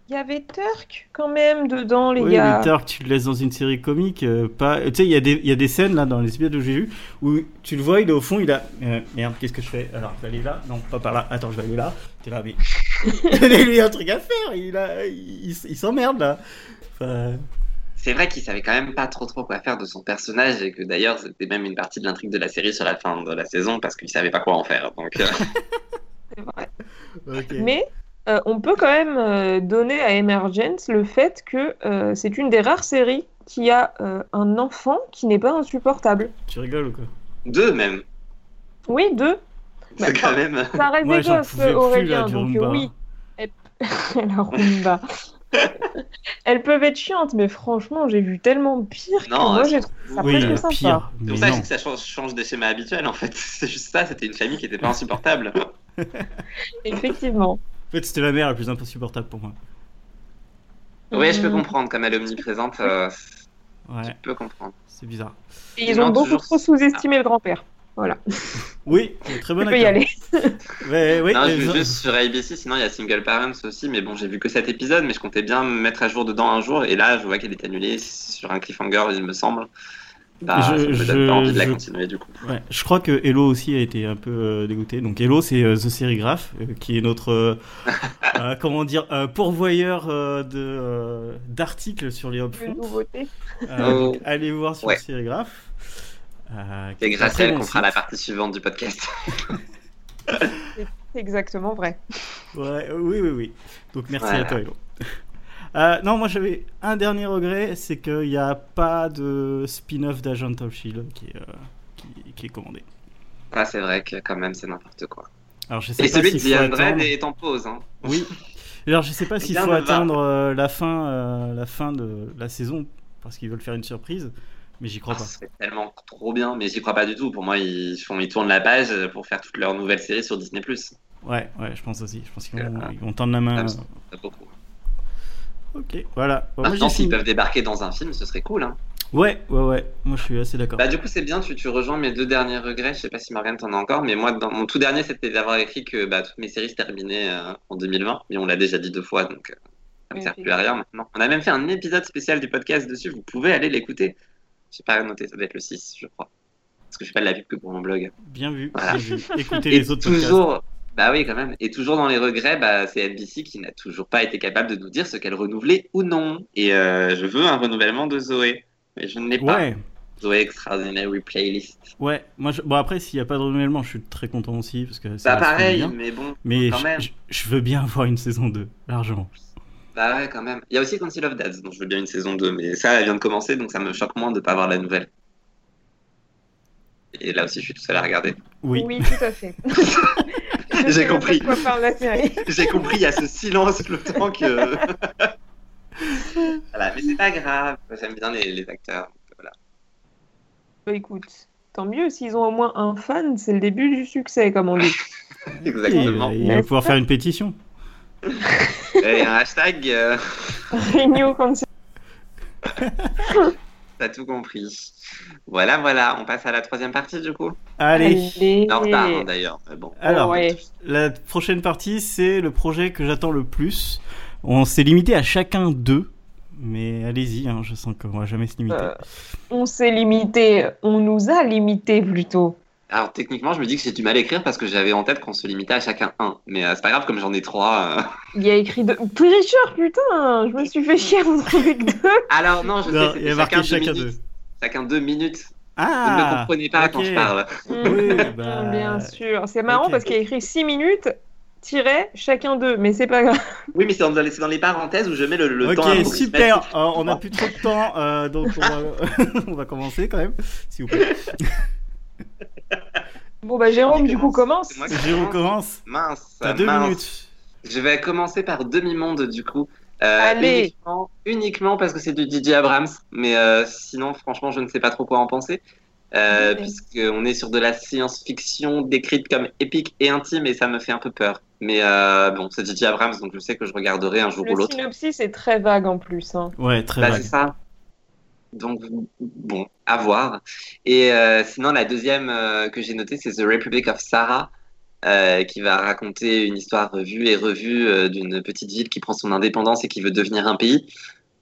S2: Il y avait Turk quand même dedans, les
S1: Oui,
S2: gars.
S1: mais Turk, tu le laisses dans une série comique, euh, pas. Tu sais, il y, a des- il y a des scènes là dans les épisodes que j'ai vu où tu le vois, il est au fond, il a. euh, merde, qu'est-ce que je fais? Alors, je vais aller là Non, pas par là. Attends, je vais aller là. T'es là, mais. il a un truc à faire, il, a... il, il- il s'emmerde là. Enfin,
S3: C'est vrai qu'il savait quand même pas trop trop quoi faire de son personnage et que d'ailleurs c'était même une partie de l'intrigue de la série sur la fin de la saison parce qu'il savait pas quoi en faire. Donc euh,
S2: C'est vrai. Mais euh, on peut quand même euh, donner à Emergence le fait que euh, c'est une des rares séries qui a euh, un enfant qui n'est pas insupportable.
S1: Tu rigoles ou quoi?
S3: Deux même.
S2: Oui, deux. Bah,
S3: C'est quand même.
S2: Ça reste
S1: Moi,
S2: des gosses,
S1: pouvais plus,
S2: Aurélien,
S1: là,
S2: donc oui. Elles- La Roomba. Elles peuvent être chiantes, mais franchement, j'ai vu tellement pire que
S3: Non,
S2: moi,
S3: elles
S2: j'ai trouvé ça.
S1: Oui,
S2: presque sympa.
S1: pire.
S3: C'est pour ça que que ça change, change des schémas habituels en fait. C'est juste ça, c'était une famille qui était pas insupportable.
S2: Effectivement.
S1: En fait, c'était la mère la plus insupportable pour moi.
S3: Ouais, je peux
S2: Mm.
S3: comprendre, comme elle est omniprésente, euh,
S1: Ouais,
S3: peux comprendre.
S1: c'est bizarre.
S2: Et ils ont beaucoup
S3: toujours-
S2: trop sous-estimé le grand-père. Voilà,
S1: Oui, très bon
S2: tu peux y aller.
S1: Ouais, oui,
S3: non, je
S1: les-
S3: veux juste sur ABC, sinon il y a Single Parents aussi, mais bon, j'ai vu que cet épisode, mais je comptais bien me mettre à jour dedans un jour, et là, je vois qu'elle est annulée sur un cliffhanger, il me semble. Bah,
S1: Je-
S3: ça me donne
S1: je-
S3: pas envie de la
S1: je-
S3: continuer du coup.
S1: Ouais, je crois que Hello aussi a été un peu euh, dégoûté. Donc Hello, c'est euh, The Serigraph, euh, qui est notre, euh, euh, comment dire, euh, pourvoyeur euh, de euh, d'articles sur les
S2: Une
S1: upfronts.
S2: nouveauté.
S1: Euh,
S3: Oh.
S1: allez voir sur
S3: Ouais.
S1: Serigraph. Euh, qui
S3: C'est grâce à elle qu'on fera la partie suivante du podcast.
S2: C'est exactement vrai.
S1: Ouais, oui, oui, oui. Donc merci
S3: Voilà.
S1: à toi, Hello. Euh, non, moi j'avais un dernier regret, c'est qu'il n'y a pas de spin-off d'Agent of Shield qui est, euh, qui, qui est commandé.
S3: Ah, c'est vrai que quand même, c'est n'importe quoi.
S1: Alors je sais
S3: Et
S1: pas
S3: celui de The
S1: attendre.
S3: est en pause. Hein.
S1: Oui. Alors je sais pas s'il faut attendre euh, la fin, euh, la fin de la saison parce qu'ils veulent faire une surprise, mais j'y crois
S3: Ah,
S1: pas.
S3: ce serait tellement trop bien, mais j'y crois pas du tout. Pour moi, ils, font, ils tournent la page pour faire toutes leurs nouvelles séries sur Disney+.
S1: Ouais, ouais, je pense aussi. Je pense qu'ils vont,
S3: Euh,
S1: tendre la main.
S3: pas beaucoup.
S1: Ok, voilà. Bon,
S3: Maintenant, s'ils peuvent débarquer dans un film, ce serait cool. Hein.
S1: Ouais, ouais, ouais. Moi, je suis assez d'accord.
S3: Bah, du coup, c'est bien, tu, tu rejoins mes deux derniers regrets. Je sais pas si Morgane t'en a encore, mais moi, dans, mon tout dernier, c'était d'avoir écrit que bah, toutes mes séries se terminaient euh, en 2020. Mais on l'a déjà dit deux fois, donc euh, ça ne
S2: Oui,
S3: sert plus à rien maintenant. On a même fait un épisode spécial du podcast dessus, vous pouvez aller l'écouter. Je sais pas noté, ça doit être le 6, je crois. Parce que je fais pas de la pub que pour mon blog.
S1: Bien vu,
S3: Voilà.
S1: bien vu. Écoutez
S3: Et
S1: les autres podcasts.
S3: Bah oui, quand même. Et toujours dans les regrets, bah, c'est NBC qui n'a toujours pas été capable de nous dire ce qu'elle renouvelait ou non. Et euh, je veux un renouvellement de Zoé, mais je ne l'ai pas.
S1: Ouais,
S3: Zoé Extraordinary Playlist.
S1: ouais. Moi, je- bon après, s'il n'y a pas de renouvellement, je suis très content aussi parce que ça
S3: Bah pareil,
S1: bien.
S3: mais bon,
S1: Mais
S3: quand
S1: je,
S3: même.
S1: je- je veux bien avoir une saison 2, largement.
S3: Bah ouais, quand même. Il y a aussi Council of Dads, dont je veux bien une saison 2, mais ça, elle vient de commencer, donc ça me choque moins de pas avoir la nouvelle. Et là aussi, je suis tout seul à regarder.
S1: Oui.
S2: tout à fait.
S3: J'ai compris. J'ai compris, il y a ce silence flottant que... voilà, mais c'est pas grave, j'aime bien les, les acteurs. Voilà.
S2: Bah écoute, tant mieux, s'ils ont au moins un fan, c'est le début du succès, comme on dit.
S3: Exactement.
S1: Et, il va pouvoir faire une pétition.
S3: Et un hashtag, euh,
S2: Renew.
S3: T'as tout compris. Voilà, voilà, on passe à la troisième partie du coup.
S1: Allez.
S2: Allez.
S3: En retard hein, d'ailleurs, mais bon.
S1: Alors,
S2: Ouais.
S1: la prochaine partie, c'est le projet que j'attends le plus. On s'est limité à chacun deux. Mais allez-y, hein, je sens qu'on va jamais se limiter.
S2: Euh, on s'est limité, on nous a limité plutôt.
S3: Alors techniquement, je me dis que j'ai du mal à écrire parce que j'avais en tête qu'on se limitait à chacun un. Mais euh, c'est pas grave, comme j'en ai trois. euh.
S2: Il y a écrit deux. Tricheur, putain, je me suis fait chier à vous trouver que deux.
S3: Alors non, je
S1: Non,
S3: sais,
S1: il y a
S3: c'était
S1: marqué
S3: chacun,
S1: chacun
S3: deux. Chacun deux minutes. Vous ne me
S1: Ah
S3: comprenez pas quand
S1: ok.
S3: je parle.
S1: Oui, bah,
S2: Bien sûr. C'est marrant parce qu'il y a écrit 6 minutes, tiret, chacun deux, mais c'est pas grave.
S3: Oui, mais c'est dans, dans les parenthèses où je mets le, le temps
S1: Ok, super. Euh, on n'a plus trop de temps, euh, donc on va, on va commencer quand même, s'il vous plaît.
S2: Bon bah Jérôme, du coup, commence.
S3: C'est moi qui
S1: Jérôme commence.
S3: Mince.
S1: T'as deux
S3: mince.
S1: minutes.
S3: Je vais commencer par demi-monde du coup. Euh,
S2: Allez.
S3: Uniquement, uniquement parce que c'est du DJ Abrams, mais euh, sinon, franchement, je ne sais pas trop quoi en penser. Euh. Puisqu'on est sur de la science-fiction décrite comme épique et intime, et ça me fait un peu peur. Mais euh, bon, c'est DJ Abrams, donc je sais que je regarderai un jour ou
S2: Le
S3: l'autre.
S2: synopsis est très vague en plus. hein.
S1: Ouais, très
S3: Bah,
S1: vague.
S3: c'est ça. Donc, bon, à voir. Et euh, sinon, la deuxième euh, que j'ai notée, c'est The Republic of Sarah, euh, qui va raconter une histoire vue et revue d'une petite ville qui prend son indépendance et qui veut devenir un pays,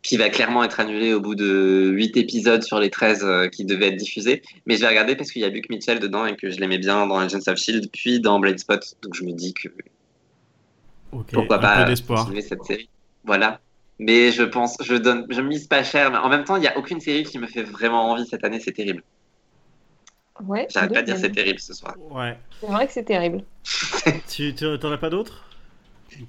S3: qui va clairement être annulée au bout de 8 épisodes sur les 13 euh, qui devaient être diffusés. Mais je vais regarder parce qu'il y a Buck Mitchell dedans et que je l'aimais bien dans Agents of S.H.I.E.L.D., puis dans Blind Spot. Donc je me dis que pourquoi
S1: un
S3: pas
S1: peu d'espoir.
S3: continuer cette série. Voilà. Mais je pense, je donne, je mise pas cher. Mais en même temps, il n'y a aucune série qui me fait vraiment envie cette année. C'est terrible.
S2: Ouais,
S3: J'arrête pas de dire
S2: c'est
S3: c'est terrible ce soir.
S1: Ouais.
S2: C'est vrai que c'est terrible.
S1: Tu tu- t'en as pas d'autres?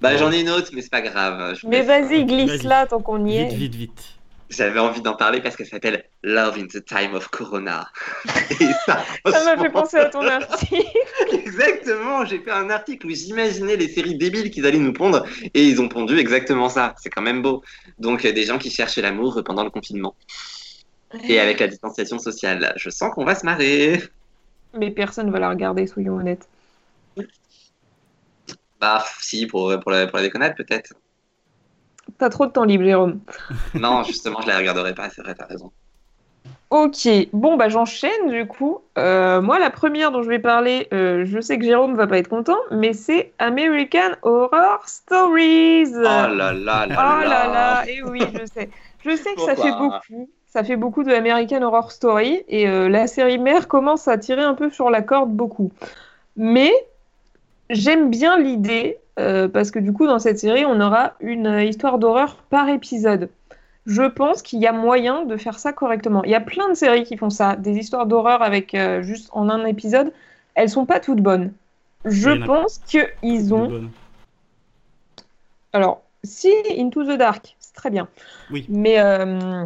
S3: Bah j'en ai une autre, mais c'est pas grave. Je
S2: Mais vas-y, glisse là tant qu'on y
S1: Vite,
S2: est.
S1: vite, vite.
S3: J'avais envie d'en parler parce qu'elle s'appelle Love in the Time of Corona. Et ça,
S2: Ça m'a fait penser à ton article.
S3: Exactement, j'ai fait un article où j'imaginais les séries débiles qu'ils allaient nous pondre et ils ont pondu exactement ça. C'est quand même beau. Donc euh, des gens qui cherchent l'amour pendant le confinement et avec la distanciation sociale. Je sens qu'on va se marrer.
S2: Mais personne va la regarder, soyons honnêtes.
S3: Bah si, pour, pour, la, pour la déconnade peut-être.
S2: T'as trop de temps libre, Jérôme.
S3: Non, justement, je la regarderai pas, c'est vrai, t'as raison.
S2: Ok, bon bah j'enchaîne du coup. Euh, moi la première dont je vais parler, euh, je sais que Jérôme va pas être content, mais c'est American Horror Stories.
S3: Oh là là là
S2: Oh là là, et oui je sais. Je sais que ça fait beaucoup. Ça fait beaucoup de American Horror Story et euh, la série mère commence à tirer un peu sur la corde beaucoup. Mais j'aime bien l'idée euh, parce que du coup dans cette série on aura une euh, histoire d'horreur par épisode. Je pense qu'il y a moyen de faire ça correctement. Il y a plein de séries qui font ça, des histoires d'horreur avec euh, juste en un épisode. Elles sont pas toutes bonnes. Je pense qu'ils ont alors, si Into the Dark, c'est très bien.
S1: Oui.
S2: Mais euh,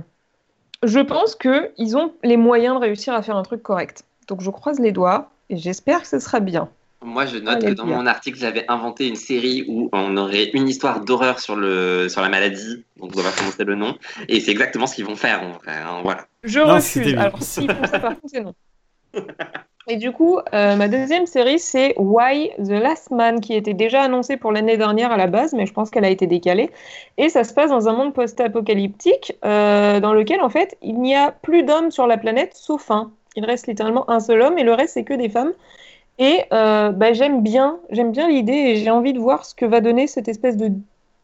S2: je pense qu'ils ont les moyens de réussir à faire un truc correct. Donc je croise les doigts et j'espère que ce sera bien.
S3: Moi, je note
S2: Allez,
S3: que dans
S2: bien.
S3: mon article, j'avais inventé une série où on aurait une histoire d'horreur sur, le, sur la maladie, donc on va pas prononcer le nom, et c'est exactement ce qu'ils vont faire en vrai. hein, voilà.
S2: Je
S1: Non,
S2: refuse. Alors s'ils font ça par contre, c'est non. Et du coup, euh, ma deuxième série, c'est Why the Last Man, qui était déjà annoncée pour l'année dernière à la base, mais je pense qu'elle a été décalée. Et ça se passe dans un monde post-apocalyptique euh, dans lequel, en fait, il n'y a plus d'hommes sur la planète, sauf un. Il reste littéralement un seul homme, et le reste, c'est que des femmes. Et euh, bah, j'aime bien, j'aime bien l'idée, et j'ai envie de voir ce que va donner cette espèce de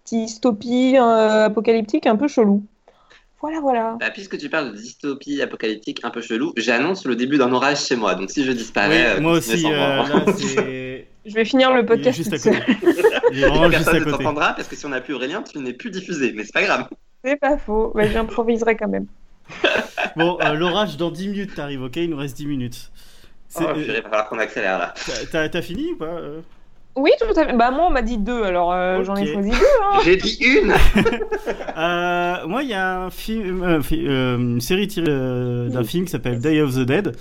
S2: dystopie euh, apocalyptique un peu chelou. Voilà, voilà.
S3: Bah, puisque tu parles de dystopie apocalyptique un peu chelou, j'annonce le début d'un orage chez moi, donc si je disparais, euh,
S1: moi aussi, euh,
S3: moi.
S1: là, c'est.
S2: Je vais finir le
S1: Il est
S2: podcast
S1: juste à côté. Il est vraiment juste
S3: Personne
S1: à
S3: ne
S1: côté.
S3: t'entendra parce que si on n'a plus Aurélien, tu n'es plus diffusé, mais c'est pas grave.
S2: C'est pas faux, mais j'improviserai quand même.
S1: Bon, euh, l'orage dans 10 minutes t'arrives, ok? Il nous reste 10 minutes. C'est-
S3: Oh, purée, va falloir qu'on accélère là.
S1: t'as- fini ou pas euh
S2: Oui, tout à fait. Bah, moi, on m'a dit deux, alors euh, j'en ai choisi deux. hein.
S3: J'ai dit une
S1: Euh, moi, il y a un film, euh, fi- euh, une série tirée euh, d'un film qui s'appelle Day of the Dead,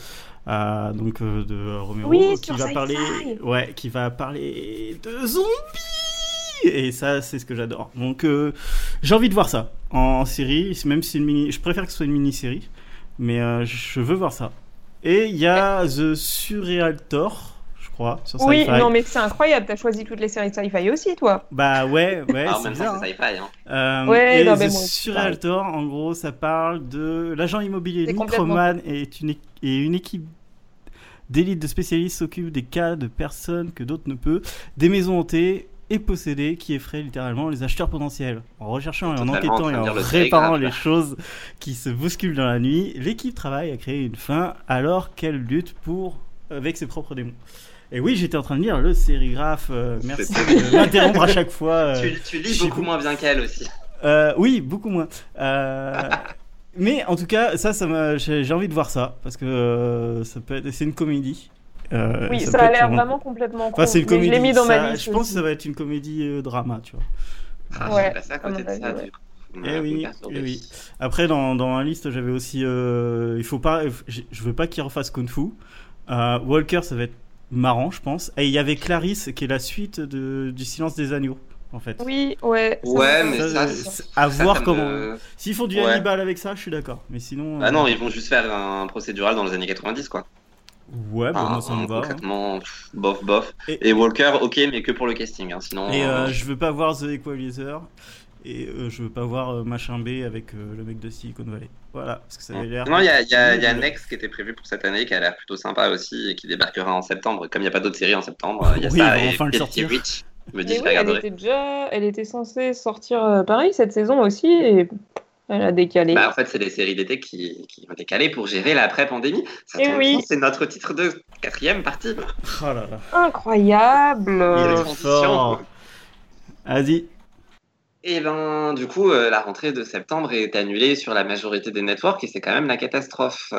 S1: euh, donc euh, de Romero,
S2: Oui,
S1: qui va parler, ouais, qui va parler de zombies. Et ça, c'est ce que j'adore. Donc, euh, j'ai envie de voir ça en série, même si c'est une mini. Je préfère que ce soit une mini-série, mais euh, je veux voir ça. Et il y a The Surrealtor, je crois, sur
S2: Oui, non, mais c'est incroyable, t'as choisi toutes les séries de sci-fi aussi, toi.
S1: Bah ouais, ouais,
S3: Ah,
S1: c'est bizarre.
S3: temps,
S1: hein.
S3: c'est sci-fi. Hein.
S1: Euh,
S2: Ouais,
S1: et
S2: non,
S1: The
S2: mais
S1: en gros, ça parle de l'agent immobilier
S2: C'est complètement
S1: Microman est une, é- et une équipe d'élite de spécialistes s'occupe des cas de personnes que d'autres ne peuvent, des maisons hantées et possédées qui effraient littéralement les acheteurs potentiels. En recherchant et en enquêtant et en réparant les choses qui se bousculent dans la nuit, l'équipe travaille à créer une fin alors qu'elle lutte pour avec ses propres démons. Et oui, j'étais en train de lire le sérigraphe. euh, merci de m'interrompre à chaque fois. euh,
S3: Tu, tu lis beaucoup moins bien qu'elle aussi.
S1: euh, oui, beaucoup moins. Mais en tout cas, ça, ça m'a, j'ai envie de voir ça parce que ça peut être, c'est une comédie. Euh,
S2: Oui,
S1: ça
S2: a l'air
S1: vraiment-
S2: vraiment complètement con.
S1: Enfin, c'est une
S2: mais
S1: comédie.
S2: je l'ai mis dans
S1: ça-
S2: ma liste.
S1: je pense que ça va être une comédie euh, drama, tu vois.
S3: Ah,
S2: Ouais,
S3: à côté de
S2: mon
S3: ça,
S2: ouais.
S3: du.
S1: Eh oui, eh oui. Après, dans, dans ma liste, j'avais aussi. euh, il faut pas. Je je veux pas qu'il refasse Kung Fu. Euh, Walker, ça va être marrant, je pense. Et il y avait Clarisse, qui est la suite de, du Silence des agneaux, en fait.
S2: Oui, ouais.
S3: Ouais, mais
S1: Ça,
S3: ça,
S1: euh,
S3: c'est-
S1: c'est à
S3: Ça,
S1: voir
S3: ça me-
S1: comment. S'ils font du
S3: Ouais.
S1: Hannibal avec ça, je suis d'accord. Mais sinon.
S3: Ah
S1: euh,
S3: non, ils vont juste faire un procédural dans les années 90, quoi.
S1: Ouais, bah,
S3: Ah,
S1: moi ça me va. hein.
S3: Concrètement, pff, bof, bof.
S1: Et-
S3: Et, Walker, ok, mais que pour le casting, hein, sinon.
S1: Et euh,
S3: euh,
S1: je veux pas voir The Equalizer. Et euh, je veux pas voir euh, Machin B avec euh, le mec de Silicon Valley. Voilà, parce que ça avait l'air.
S3: Non, il y a, il y a- y a. Next qui était prévu pour cette année, qui a l'air plutôt sympa aussi, et qui débarquera en septembre. Comme il n'y a pas d'autres séries en septembre, il y a
S1: Oui,
S3: ça
S1: vont
S3: et
S1: enfin le sortir.
S3: Rich. Me dis,
S2: Mais
S3: je
S2: oui,
S3: vais
S2: elle
S3: regarder.
S2: était déjà, elle était censée sortir euh, pareil cette saison aussi et elle a décalé.
S3: Bah, en fait, c'est les séries d'été qui, qui ont décalé pour gérer l'après-pandémie.
S2: Eh oui.
S3: c'est notre titre de quatrième partie.
S1: Oh là là.
S2: Incroyable.
S1: Vas-y.
S3: Et ben, du coup, euh, la rentrée de septembre est annulée sur la majorité des networks et c'est quand même la catastrophe.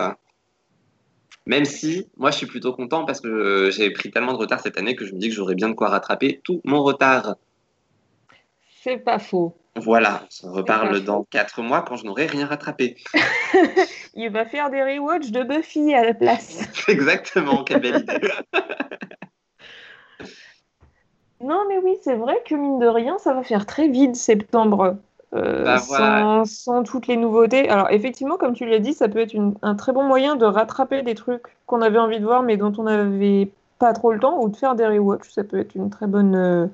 S3: Même si, moi, je suis plutôt content parce que euh, j'ai pris tellement de retard cette année que je me dis que j'aurai bien de quoi rattraper tout mon retard.
S2: C'est pas faux.
S3: Voilà, on reparle dans 4 mois quand je n'aurai rien rattrapé.
S2: Il va faire des rewatch de Buffy à la place.
S3: Exactement, quelle belle idée.
S2: Non, mais oui, c'est vrai que mine de rien, ça va faire très vide septembre. euh,
S3: Bah, voilà.
S2: sans, sans toutes les nouveautés. Alors, effectivement, comme tu l'as dit, ça peut être une- un très bon moyen de rattraper des trucs qu'on avait envie de voir, mais dont on n'avait pas trop le temps, ou de faire des rewatch. Ça peut être une très bonne euh,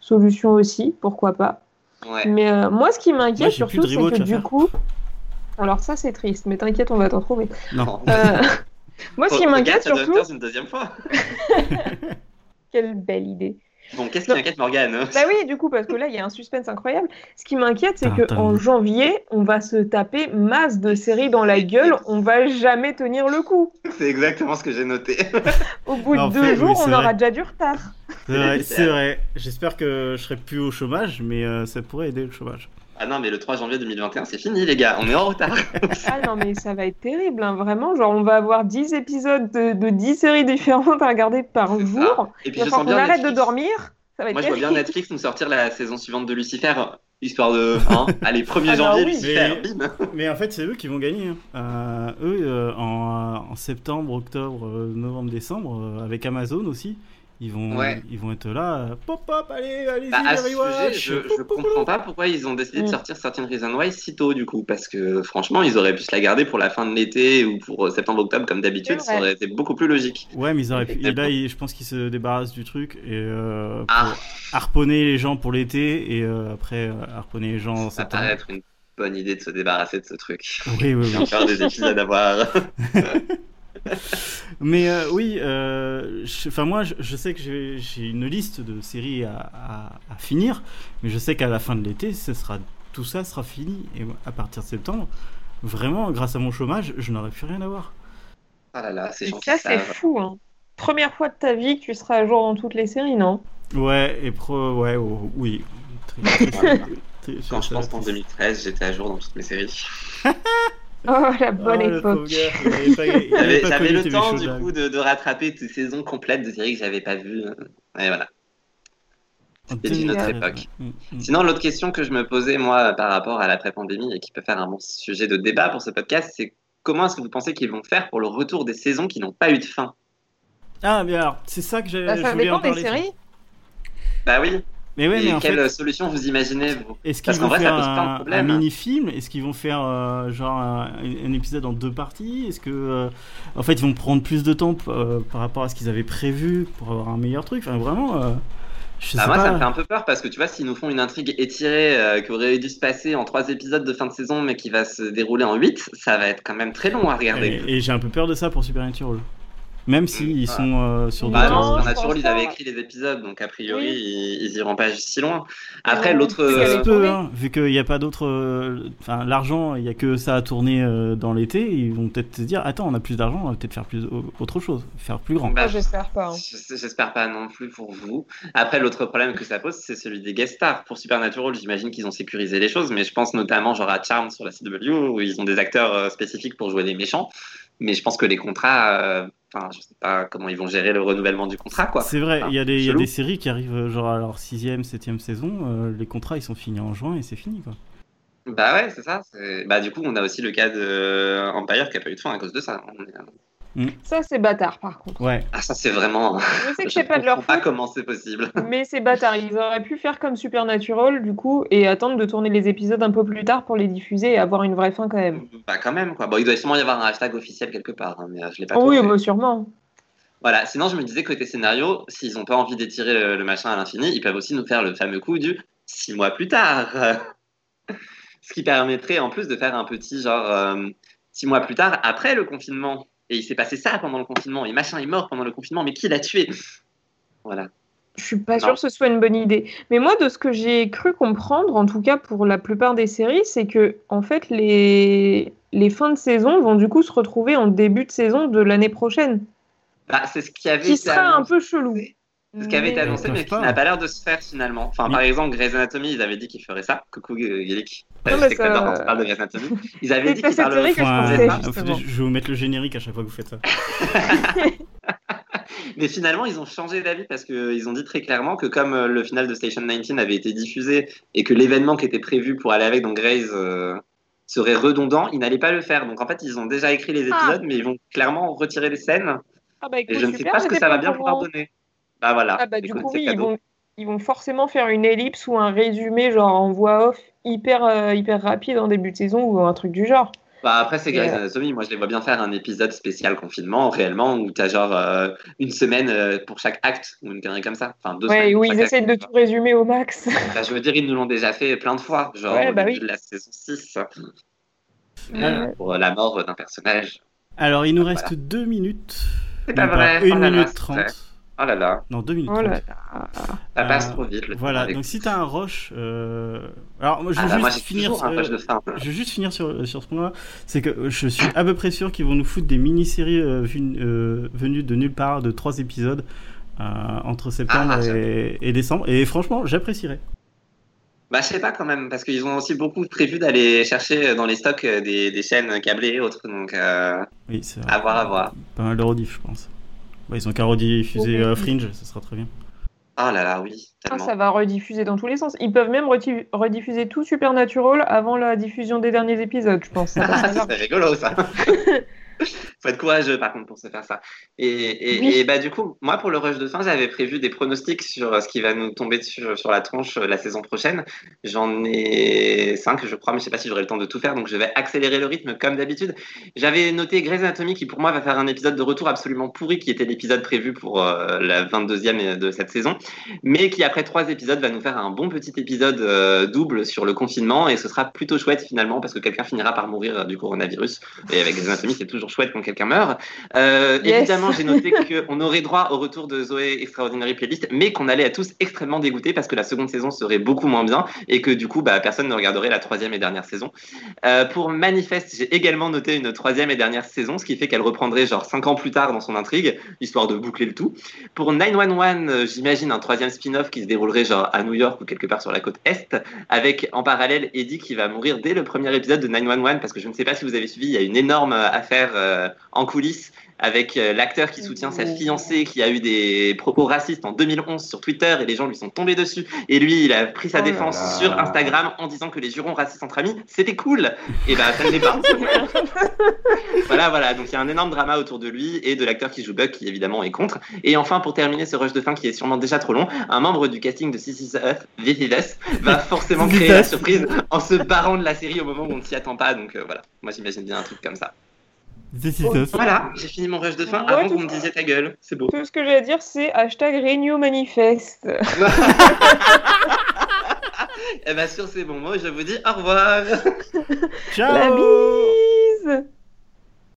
S2: solution aussi, pourquoi pas.
S3: Ouais.
S2: Mais euh, moi, ce qui m'inquiète surtout, c'est que du
S1: faire.
S2: coup. Alors ça c'est triste, mais t'inquiète, on va t'en trouver.
S1: Non.
S2: Euh, Moi, ce qui m'inquiète surtout,
S3: une deuxième fois.
S2: quelle belle idée.
S3: Bon, qu'est-ce qui inquiète Morgane
S2: Bah oui, du coup, parce que là, il y a un suspense incroyable. Ce qui m'inquiète, c'est
S1: Tintin.
S2: que en janvier, on va se taper masse de séries dans la gueule. On va jamais tenir le coup.
S3: C'est exactement ce que j'ai noté.
S2: Au bout de deux
S1: fait,
S2: jours,
S1: oui,
S2: on aura
S1: vrai.
S2: déjà du retard.
S1: C'est vrai, c'est vrai. J'espère que je serai plus au chômage, mais euh, ça pourrait aider le chômage.
S3: Ah non, mais le 3 janvier 2021, c'est fini, les gars. On est en retard.
S2: Ah non, mais ça va être terrible, hein, vraiment. Genre, on va avoir 10 épisodes de, de 10 séries différentes à regarder par jour.
S3: Et puis
S2: va
S3: je sens
S2: qu'on
S3: bien
S2: arrête de dormir. Ça va être
S3: Moi, je vois bien. Netflix nous sortir la saison suivante de Lucifer, histoire de. Hein, allez, 1er
S2: Ah
S3: janvier,
S2: oui.
S3: Lucifer,
S1: Mais-
S3: bim
S1: Mais en fait, c'est eux qui vont gagner. hein. Euh, eux, euh, en, en septembre, octobre, euh, novembre, décembre, euh, avec Amazon aussi, ils vont,
S3: Ouais.
S1: ils vont être là. pop, pop, allez, allez-y,
S3: Bah, à ce sujet, je, je
S1: Pop, pop,
S3: comprends
S1: pop.
S3: pas pourquoi ils ont décidé de
S2: Mm.
S3: sortir Certain Reason Why si tôt, du coup. Parce que franchement, ils auraient pu se la garder pour la fin de l'été ou pour euh, septembre-octobre, comme d'habitude.
S2: C'est
S3: Ça aurait été beaucoup plus logique.
S1: Ouais, mais ils auraient pu. Et
S3: Exactement.
S1: là, ils- je pense qu'ils se débarrassent du truc et euh, pour
S3: Ah,
S1: harponner les gens pour l'été et euh, après harponner les gens en
S3: ça
S1: septembre.
S3: paraît être une bonne idée de se débarrasser de ce truc.
S1: Oui, oui,
S3: Il y a
S1: oui.
S3: encore des épisodes à voir.
S1: Mais euh, oui, euh, enfin moi, je, je sais que j'ai une liste de séries à, à- à finir, mais je sais qu'à la fin de l'été, ce sera tout ça sera fini et à partir de septembre, vraiment, grâce à mon chômage, je n'aurai plus rien à voir.
S3: Ah là là, c'est
S2: ça, c'est fou. Hein. Première fois de ta vie que tu seras à jour dans toutes les séries, non?
S1: Ouais, et pro, ouais, oh, oui. Très- très- très-
S3: Quand je pense qu'en 2013, j'étais à jour dans toutes mes séries.
S2: Oh, la bonne
S1: Oh,
S2: époque.
S3: J'avais le temps, du coup, de, de rattraper des saisons complètes de séries que j'avais pas vues. Et voilà. C'était une autre
S1: 2013,
S3: époque.
S1: Mm, mm.
S3: Sinon, l'autre question que je me posais, moi, par rapport à l'après-pandémie et qui peut faire un bon sujet de débat pour ce podcast, c'est comment est-ce que vous pensez qu'ils vont faire pour le retour des saisons qui n'ont pas eu de fin?
S1: Ah, mais alors, c'est ça que j'ai-
S2: Bah,
S1: je
S2: ça dépend
S1: en
S2: des séries.
S3: Bah oui.
S1: Mais ouais,
S3: et
S1: mais en
S3: quelle
S1: fait,
S3: solution vous imaginez vous
S1: Est-ce qu'ils vont
S3: vrai,
S1: faire
S3: de
S1: un, mini-film? Est-ce qu'ils vont faire euh, genre un, un épisode en deux parties? Est-ce que euh, en fait ils vont prendre plus de temps euh, par rapport à ce qu'ils avaient prévu pour avoir un meilleur truc? Enfin vraiment, euh, je
S3: Bah,
S1: sais
S3: moi,
S1: pas.
S3: ça me fait un peu peur parce que tu vois, s'ils nous font une intrigue étirée euh, qui aurait dû se passer en trois épisodes de fin de saison, mais qui va se dérouler en huit, ça va être quand même très long à regarder.
S1: Et, et j'ai un peu peur de ça pour Supernatural. Même s'ils
S3: Mm,
S1: sont euh, sur
S3: Bah non,
S2: Non, je
S3: Supernatural,
S2: pense
S3: ils
S2: pas.
S3: avaient écrit les épisodes, donc a priori,
S2: Oui.
S3: ils, ils iront pas si loin. Après,
S2: Ouais,
S3: l'autre.
S1: se
S3: euh,
S2: tournées.
S1: hein, vu qu'il n'y a pas d'autres. euh, Enfin, l'argent, il n'y a que ça à tourner euh, dans l'été. Ils vont peut-être se dire Attends, on a plus d'argent, on va peut-être faire plus, autre chose, faire plus grand.
S3: bah,
S2: Moi, j'espère pas. hein.
S3: je- J'espère pas non plus pour vous. Après, l'autre problème que ça pose, c'est celui des guest stars. Pour Supernatural, j'imagine qu'ils ont sécurisé les choses, mais je pense notamment genre à Charmed sur la CW, où ils ont des acteurs spécifiques pour jouer les méchants. Mais je pense que les contrats, euh, enfin, je sais pas comment ils vont gérer le renouvellement du contrat, quoi.
S1: C'est vrai, il y, a des- il y a
S3: chelou.
S1: des séries qui arrivent euh, genre à leur sixième, septième saison. euh, les contrats ils sont finis en juin et c'est fini quoi.
S3: Bah ouais, c'est ça. Bah du coup, on a aussi le cas de euh, Empire qui a pas eu de fin à cause de ça. On est-
S2: Ça, c'est bâtard, par contre.
S1: Ouais.
S3: Ah ça, c'est vraiment.
S2: Je sais que
S3: Je
S2: c'est pas de leur
S3: comprends pas
S2: faute,
S3: comment c'est possible.
S2: mais c'est bâtard. Ils auraient pu faire comme Supernatural, du coup, et attendre de tourner les épisodes un peu plus tard pour les diffuser et avoir une vraie fin quand même.
S3: Bah quand même quoi. Bon, il doit sûrement y avoir un hashtag officiel quelque part, hein, mais euh, je l'ai pas.
S2: Oh oui,
S3: trouvé.
S2: bah, sûrement.
S3: Voilà. Sinon, je me disais côté scénario, s'ils ont pas envie d'étirer le, le machin à l'infini, ils peuvent aussi nous faire le fameux coup du six mois plus tard. Ce qui permettrait en plus de faire un petit genre euh, six mois plus tard après le confinement. Et il s'est passé ça pendant le confinement. Et machin est mort pendant le confinement. Mais qui l'a tué? Voilà.
S2: Je suis pas
S3: Non.
S2: sûre que ce soit une bonne idée. Mais moi, de ce que j'ai cru comprendre, en tout cas pour la plupart des séries, c'est que en fait les les fins de saison vont du coup se retrouver en début de saison de l'année prochaine,
S3: Bah, c'est ce qui avait
S2: qui sera un peu chelou.
S3: Ce qui avait été annoncé, mais qui n'a pas l'air de se faire finalement. Enfin, par exemple, Grey's Anatomy, ils avaient dit qu'ils feraient ça. Coucou euh.
S2: Non,
S3: Euh, que
S2: ça-
S3: tu parles de Grey's Anatomy. Ils avaient dit qu'ils parleraient
S2: je
S1: je vais vous mettre le générique à chaque fois que vous faites ça.
S3: Mais finalement, ils ont changé d'avis parce qu'ils ont dit très clairement que comme euh, le final de Station 19 avait été diffusé et que l'événement qui était prévu pour aller avec dans Grey's euh, serait redondant, ils n'allaient pas le faire. Donc en fait, ils ont déjà écrit les
S2: Ah.
S3: épisodes, mais ils vont clairement retirer les scènes.
S2: Ah bah
S3: Et je ne sais pas ce que ça va bien pouvoir donner. Bah voilà.
S2: Ah bah du coup oui, ils vont ils vont forcément faire une ellipse ou un résumé genre en voix off hyper euh, hyper rapide en début de saison ou un truc du genre.
S3: Bah après c'est Grey's
S2: euh,
S3: Anatomy, moi je les vois bien faire un épisode spécial confinement réellement où t'as genre euh, une semaine euh, pour chaque acte ou une connerie comme ça, enfin deux
S2: Ouais, où ils
S3: chaque
S2: essaient
S3: acte,
S2: de
S3: tu
S2: tout résumer au max.
S3: Enfin, je veux dire ils nous l'ont déjà fait plein de fois, genre
S2: Ouais,
S3: au
S2: bah
S3: début
S2: oui.
S3: de la saison 6. euh, pour la mort d'un personnage.
S1: Alors, il nous reste deux minutes.
S3: C'est pas vrai.
S1: Une
S3: Oh
S1: minute trente.
S3: Oh là là,
S1: Non, deux minutes
S2: Oh là là.
S3: ça passe
S1: Euh,
S3: trop vite. le
S1: Voilà, donc si t'as un rush. euh, Alors, moi, je
S3: Ah
S1: veux juste finir.
S3: toujours un
S1: euh,
S3: de.
S1: Je juste finir sur, sur ce point-là. C'est que je suis à peu près sûr qu'ils vont nous foutre des mini-séries euh, euh, venues de nulle part de trois épisodes euh, entre septembre
S3: Ah,
S1: et, et décembre. Et franchement, j'apprécierais.
S3: Bah, je sais pas quand même, parce qu'ils ont aussi beaucoup prévu d'aller chercher dans les stocks euh, des, des chaînes câblées et autres, donc euh,
S1: Oui, c'est
S3: à voir, à voir.
S1: pas mal de rediff, je pense. Bah, ils ont qu'à rediffuser
S2: Oui.
S1: euh, Fringe, ça sera très bien.
S3: Oh là là, oui,
S2: Ah, ça va rediffuser dans tous les sens. Ils peuvent même rediffuser tout Supernatural avant la diffusion des derniers épisodes, je pense.
S3: Ah, serait rigolo ça. Faut être courageux par contre pour se faire ça. Et, et,
S2: Oui.
S3: et bah du coup, moi pour le rush de fin, j'avais prévu des pronostics sur euh, ce qui va nous tomber dessus euh, sur la tronche euh, la saison prochaine. J'en ai cinq, je crois, mais je sais pas si j'aurai le temps de tout faire, donc je vais accélérer le rythme comme d'habitude. J'avais noté Grey's Anatomy qui pour moi va faire un épisode de retour absolument pourri, qui était l'épisode prévu pour euh, la 22e de cette saison, mais qui après trois épisodes va nous faire un bon petit épisode euh, double sur le confinement et ce sera plutôt chouette finalement parce que quelqu'un finira par mourir du coronavirus. Et avec Grey's Anatomy, c'est toujours chouette quand quelqu'un meurt. Euh,
S2: Yes.
S3: Évidemment, j'ai noté qu'on aurait droit au retour de Zoé Extraordinary Playlist, mais qu'on allait à tous extrêmement dégoûtés parce que la seconde saison serait beaucoup moins bien et que du coup, bah, personne ne regarderait la troisième et dernière saison. Euh, pour Manifest, j'ai également noté une troisième et dernière saison, ce qui fait qu'elle reprendrait genre cinq ans plus tard dans son intrigue, histoire de boucler le tout. Pour 911, euh, j'imagine un troisième spin-off qui se déroulerait genre à New York ou quelque part sur la côte Est, avec en parallèle Eddie qui va mourir dès le premier épisode de 911, parce que je ne sais pas si vous avez suivi, il y a une énorme affaire en coulisses avec euh, l'acteur qui soutient sa fiancée qui a eu des propos racistes en 2011 sur Twitter et les gens lui sont tombés dessus. Et lui, il a pris sa
S2: Oh
S3: défense
S2: là.
S3: sur Instagram en disant que les jurons racistes entre amis, c'était cool. Et bah, ça ne l'est pas. voilà, voilà. Donc il y a un énorme drama autour de lui et de l'acteur qui joue Buck qui évidemment est contre. Et enfin, pour terminer ce rush de fin qui est sûrement déjà trop long, un membre du casting de This Is Us, This Is Us, va forcément créer la surprise en se barrant de la série au moment où on ne s'y attend pas. Donc euh, voilà, moi j'imagine bien un truc comme ça.
S1: This is
S2: Oh.
S1: us.
S3: Voilà, j'ai fini mon rush de fin
S2: Ouais,
S3: avant vous me disiez ta gueule. C'est beau.
S2: Tout ce que j'ai à dire, c'est hashtag Renew Manifest.
S3: Eh ben sur ces bons mots, je vous dis au revoir.
S1: Ciao
S2: La bise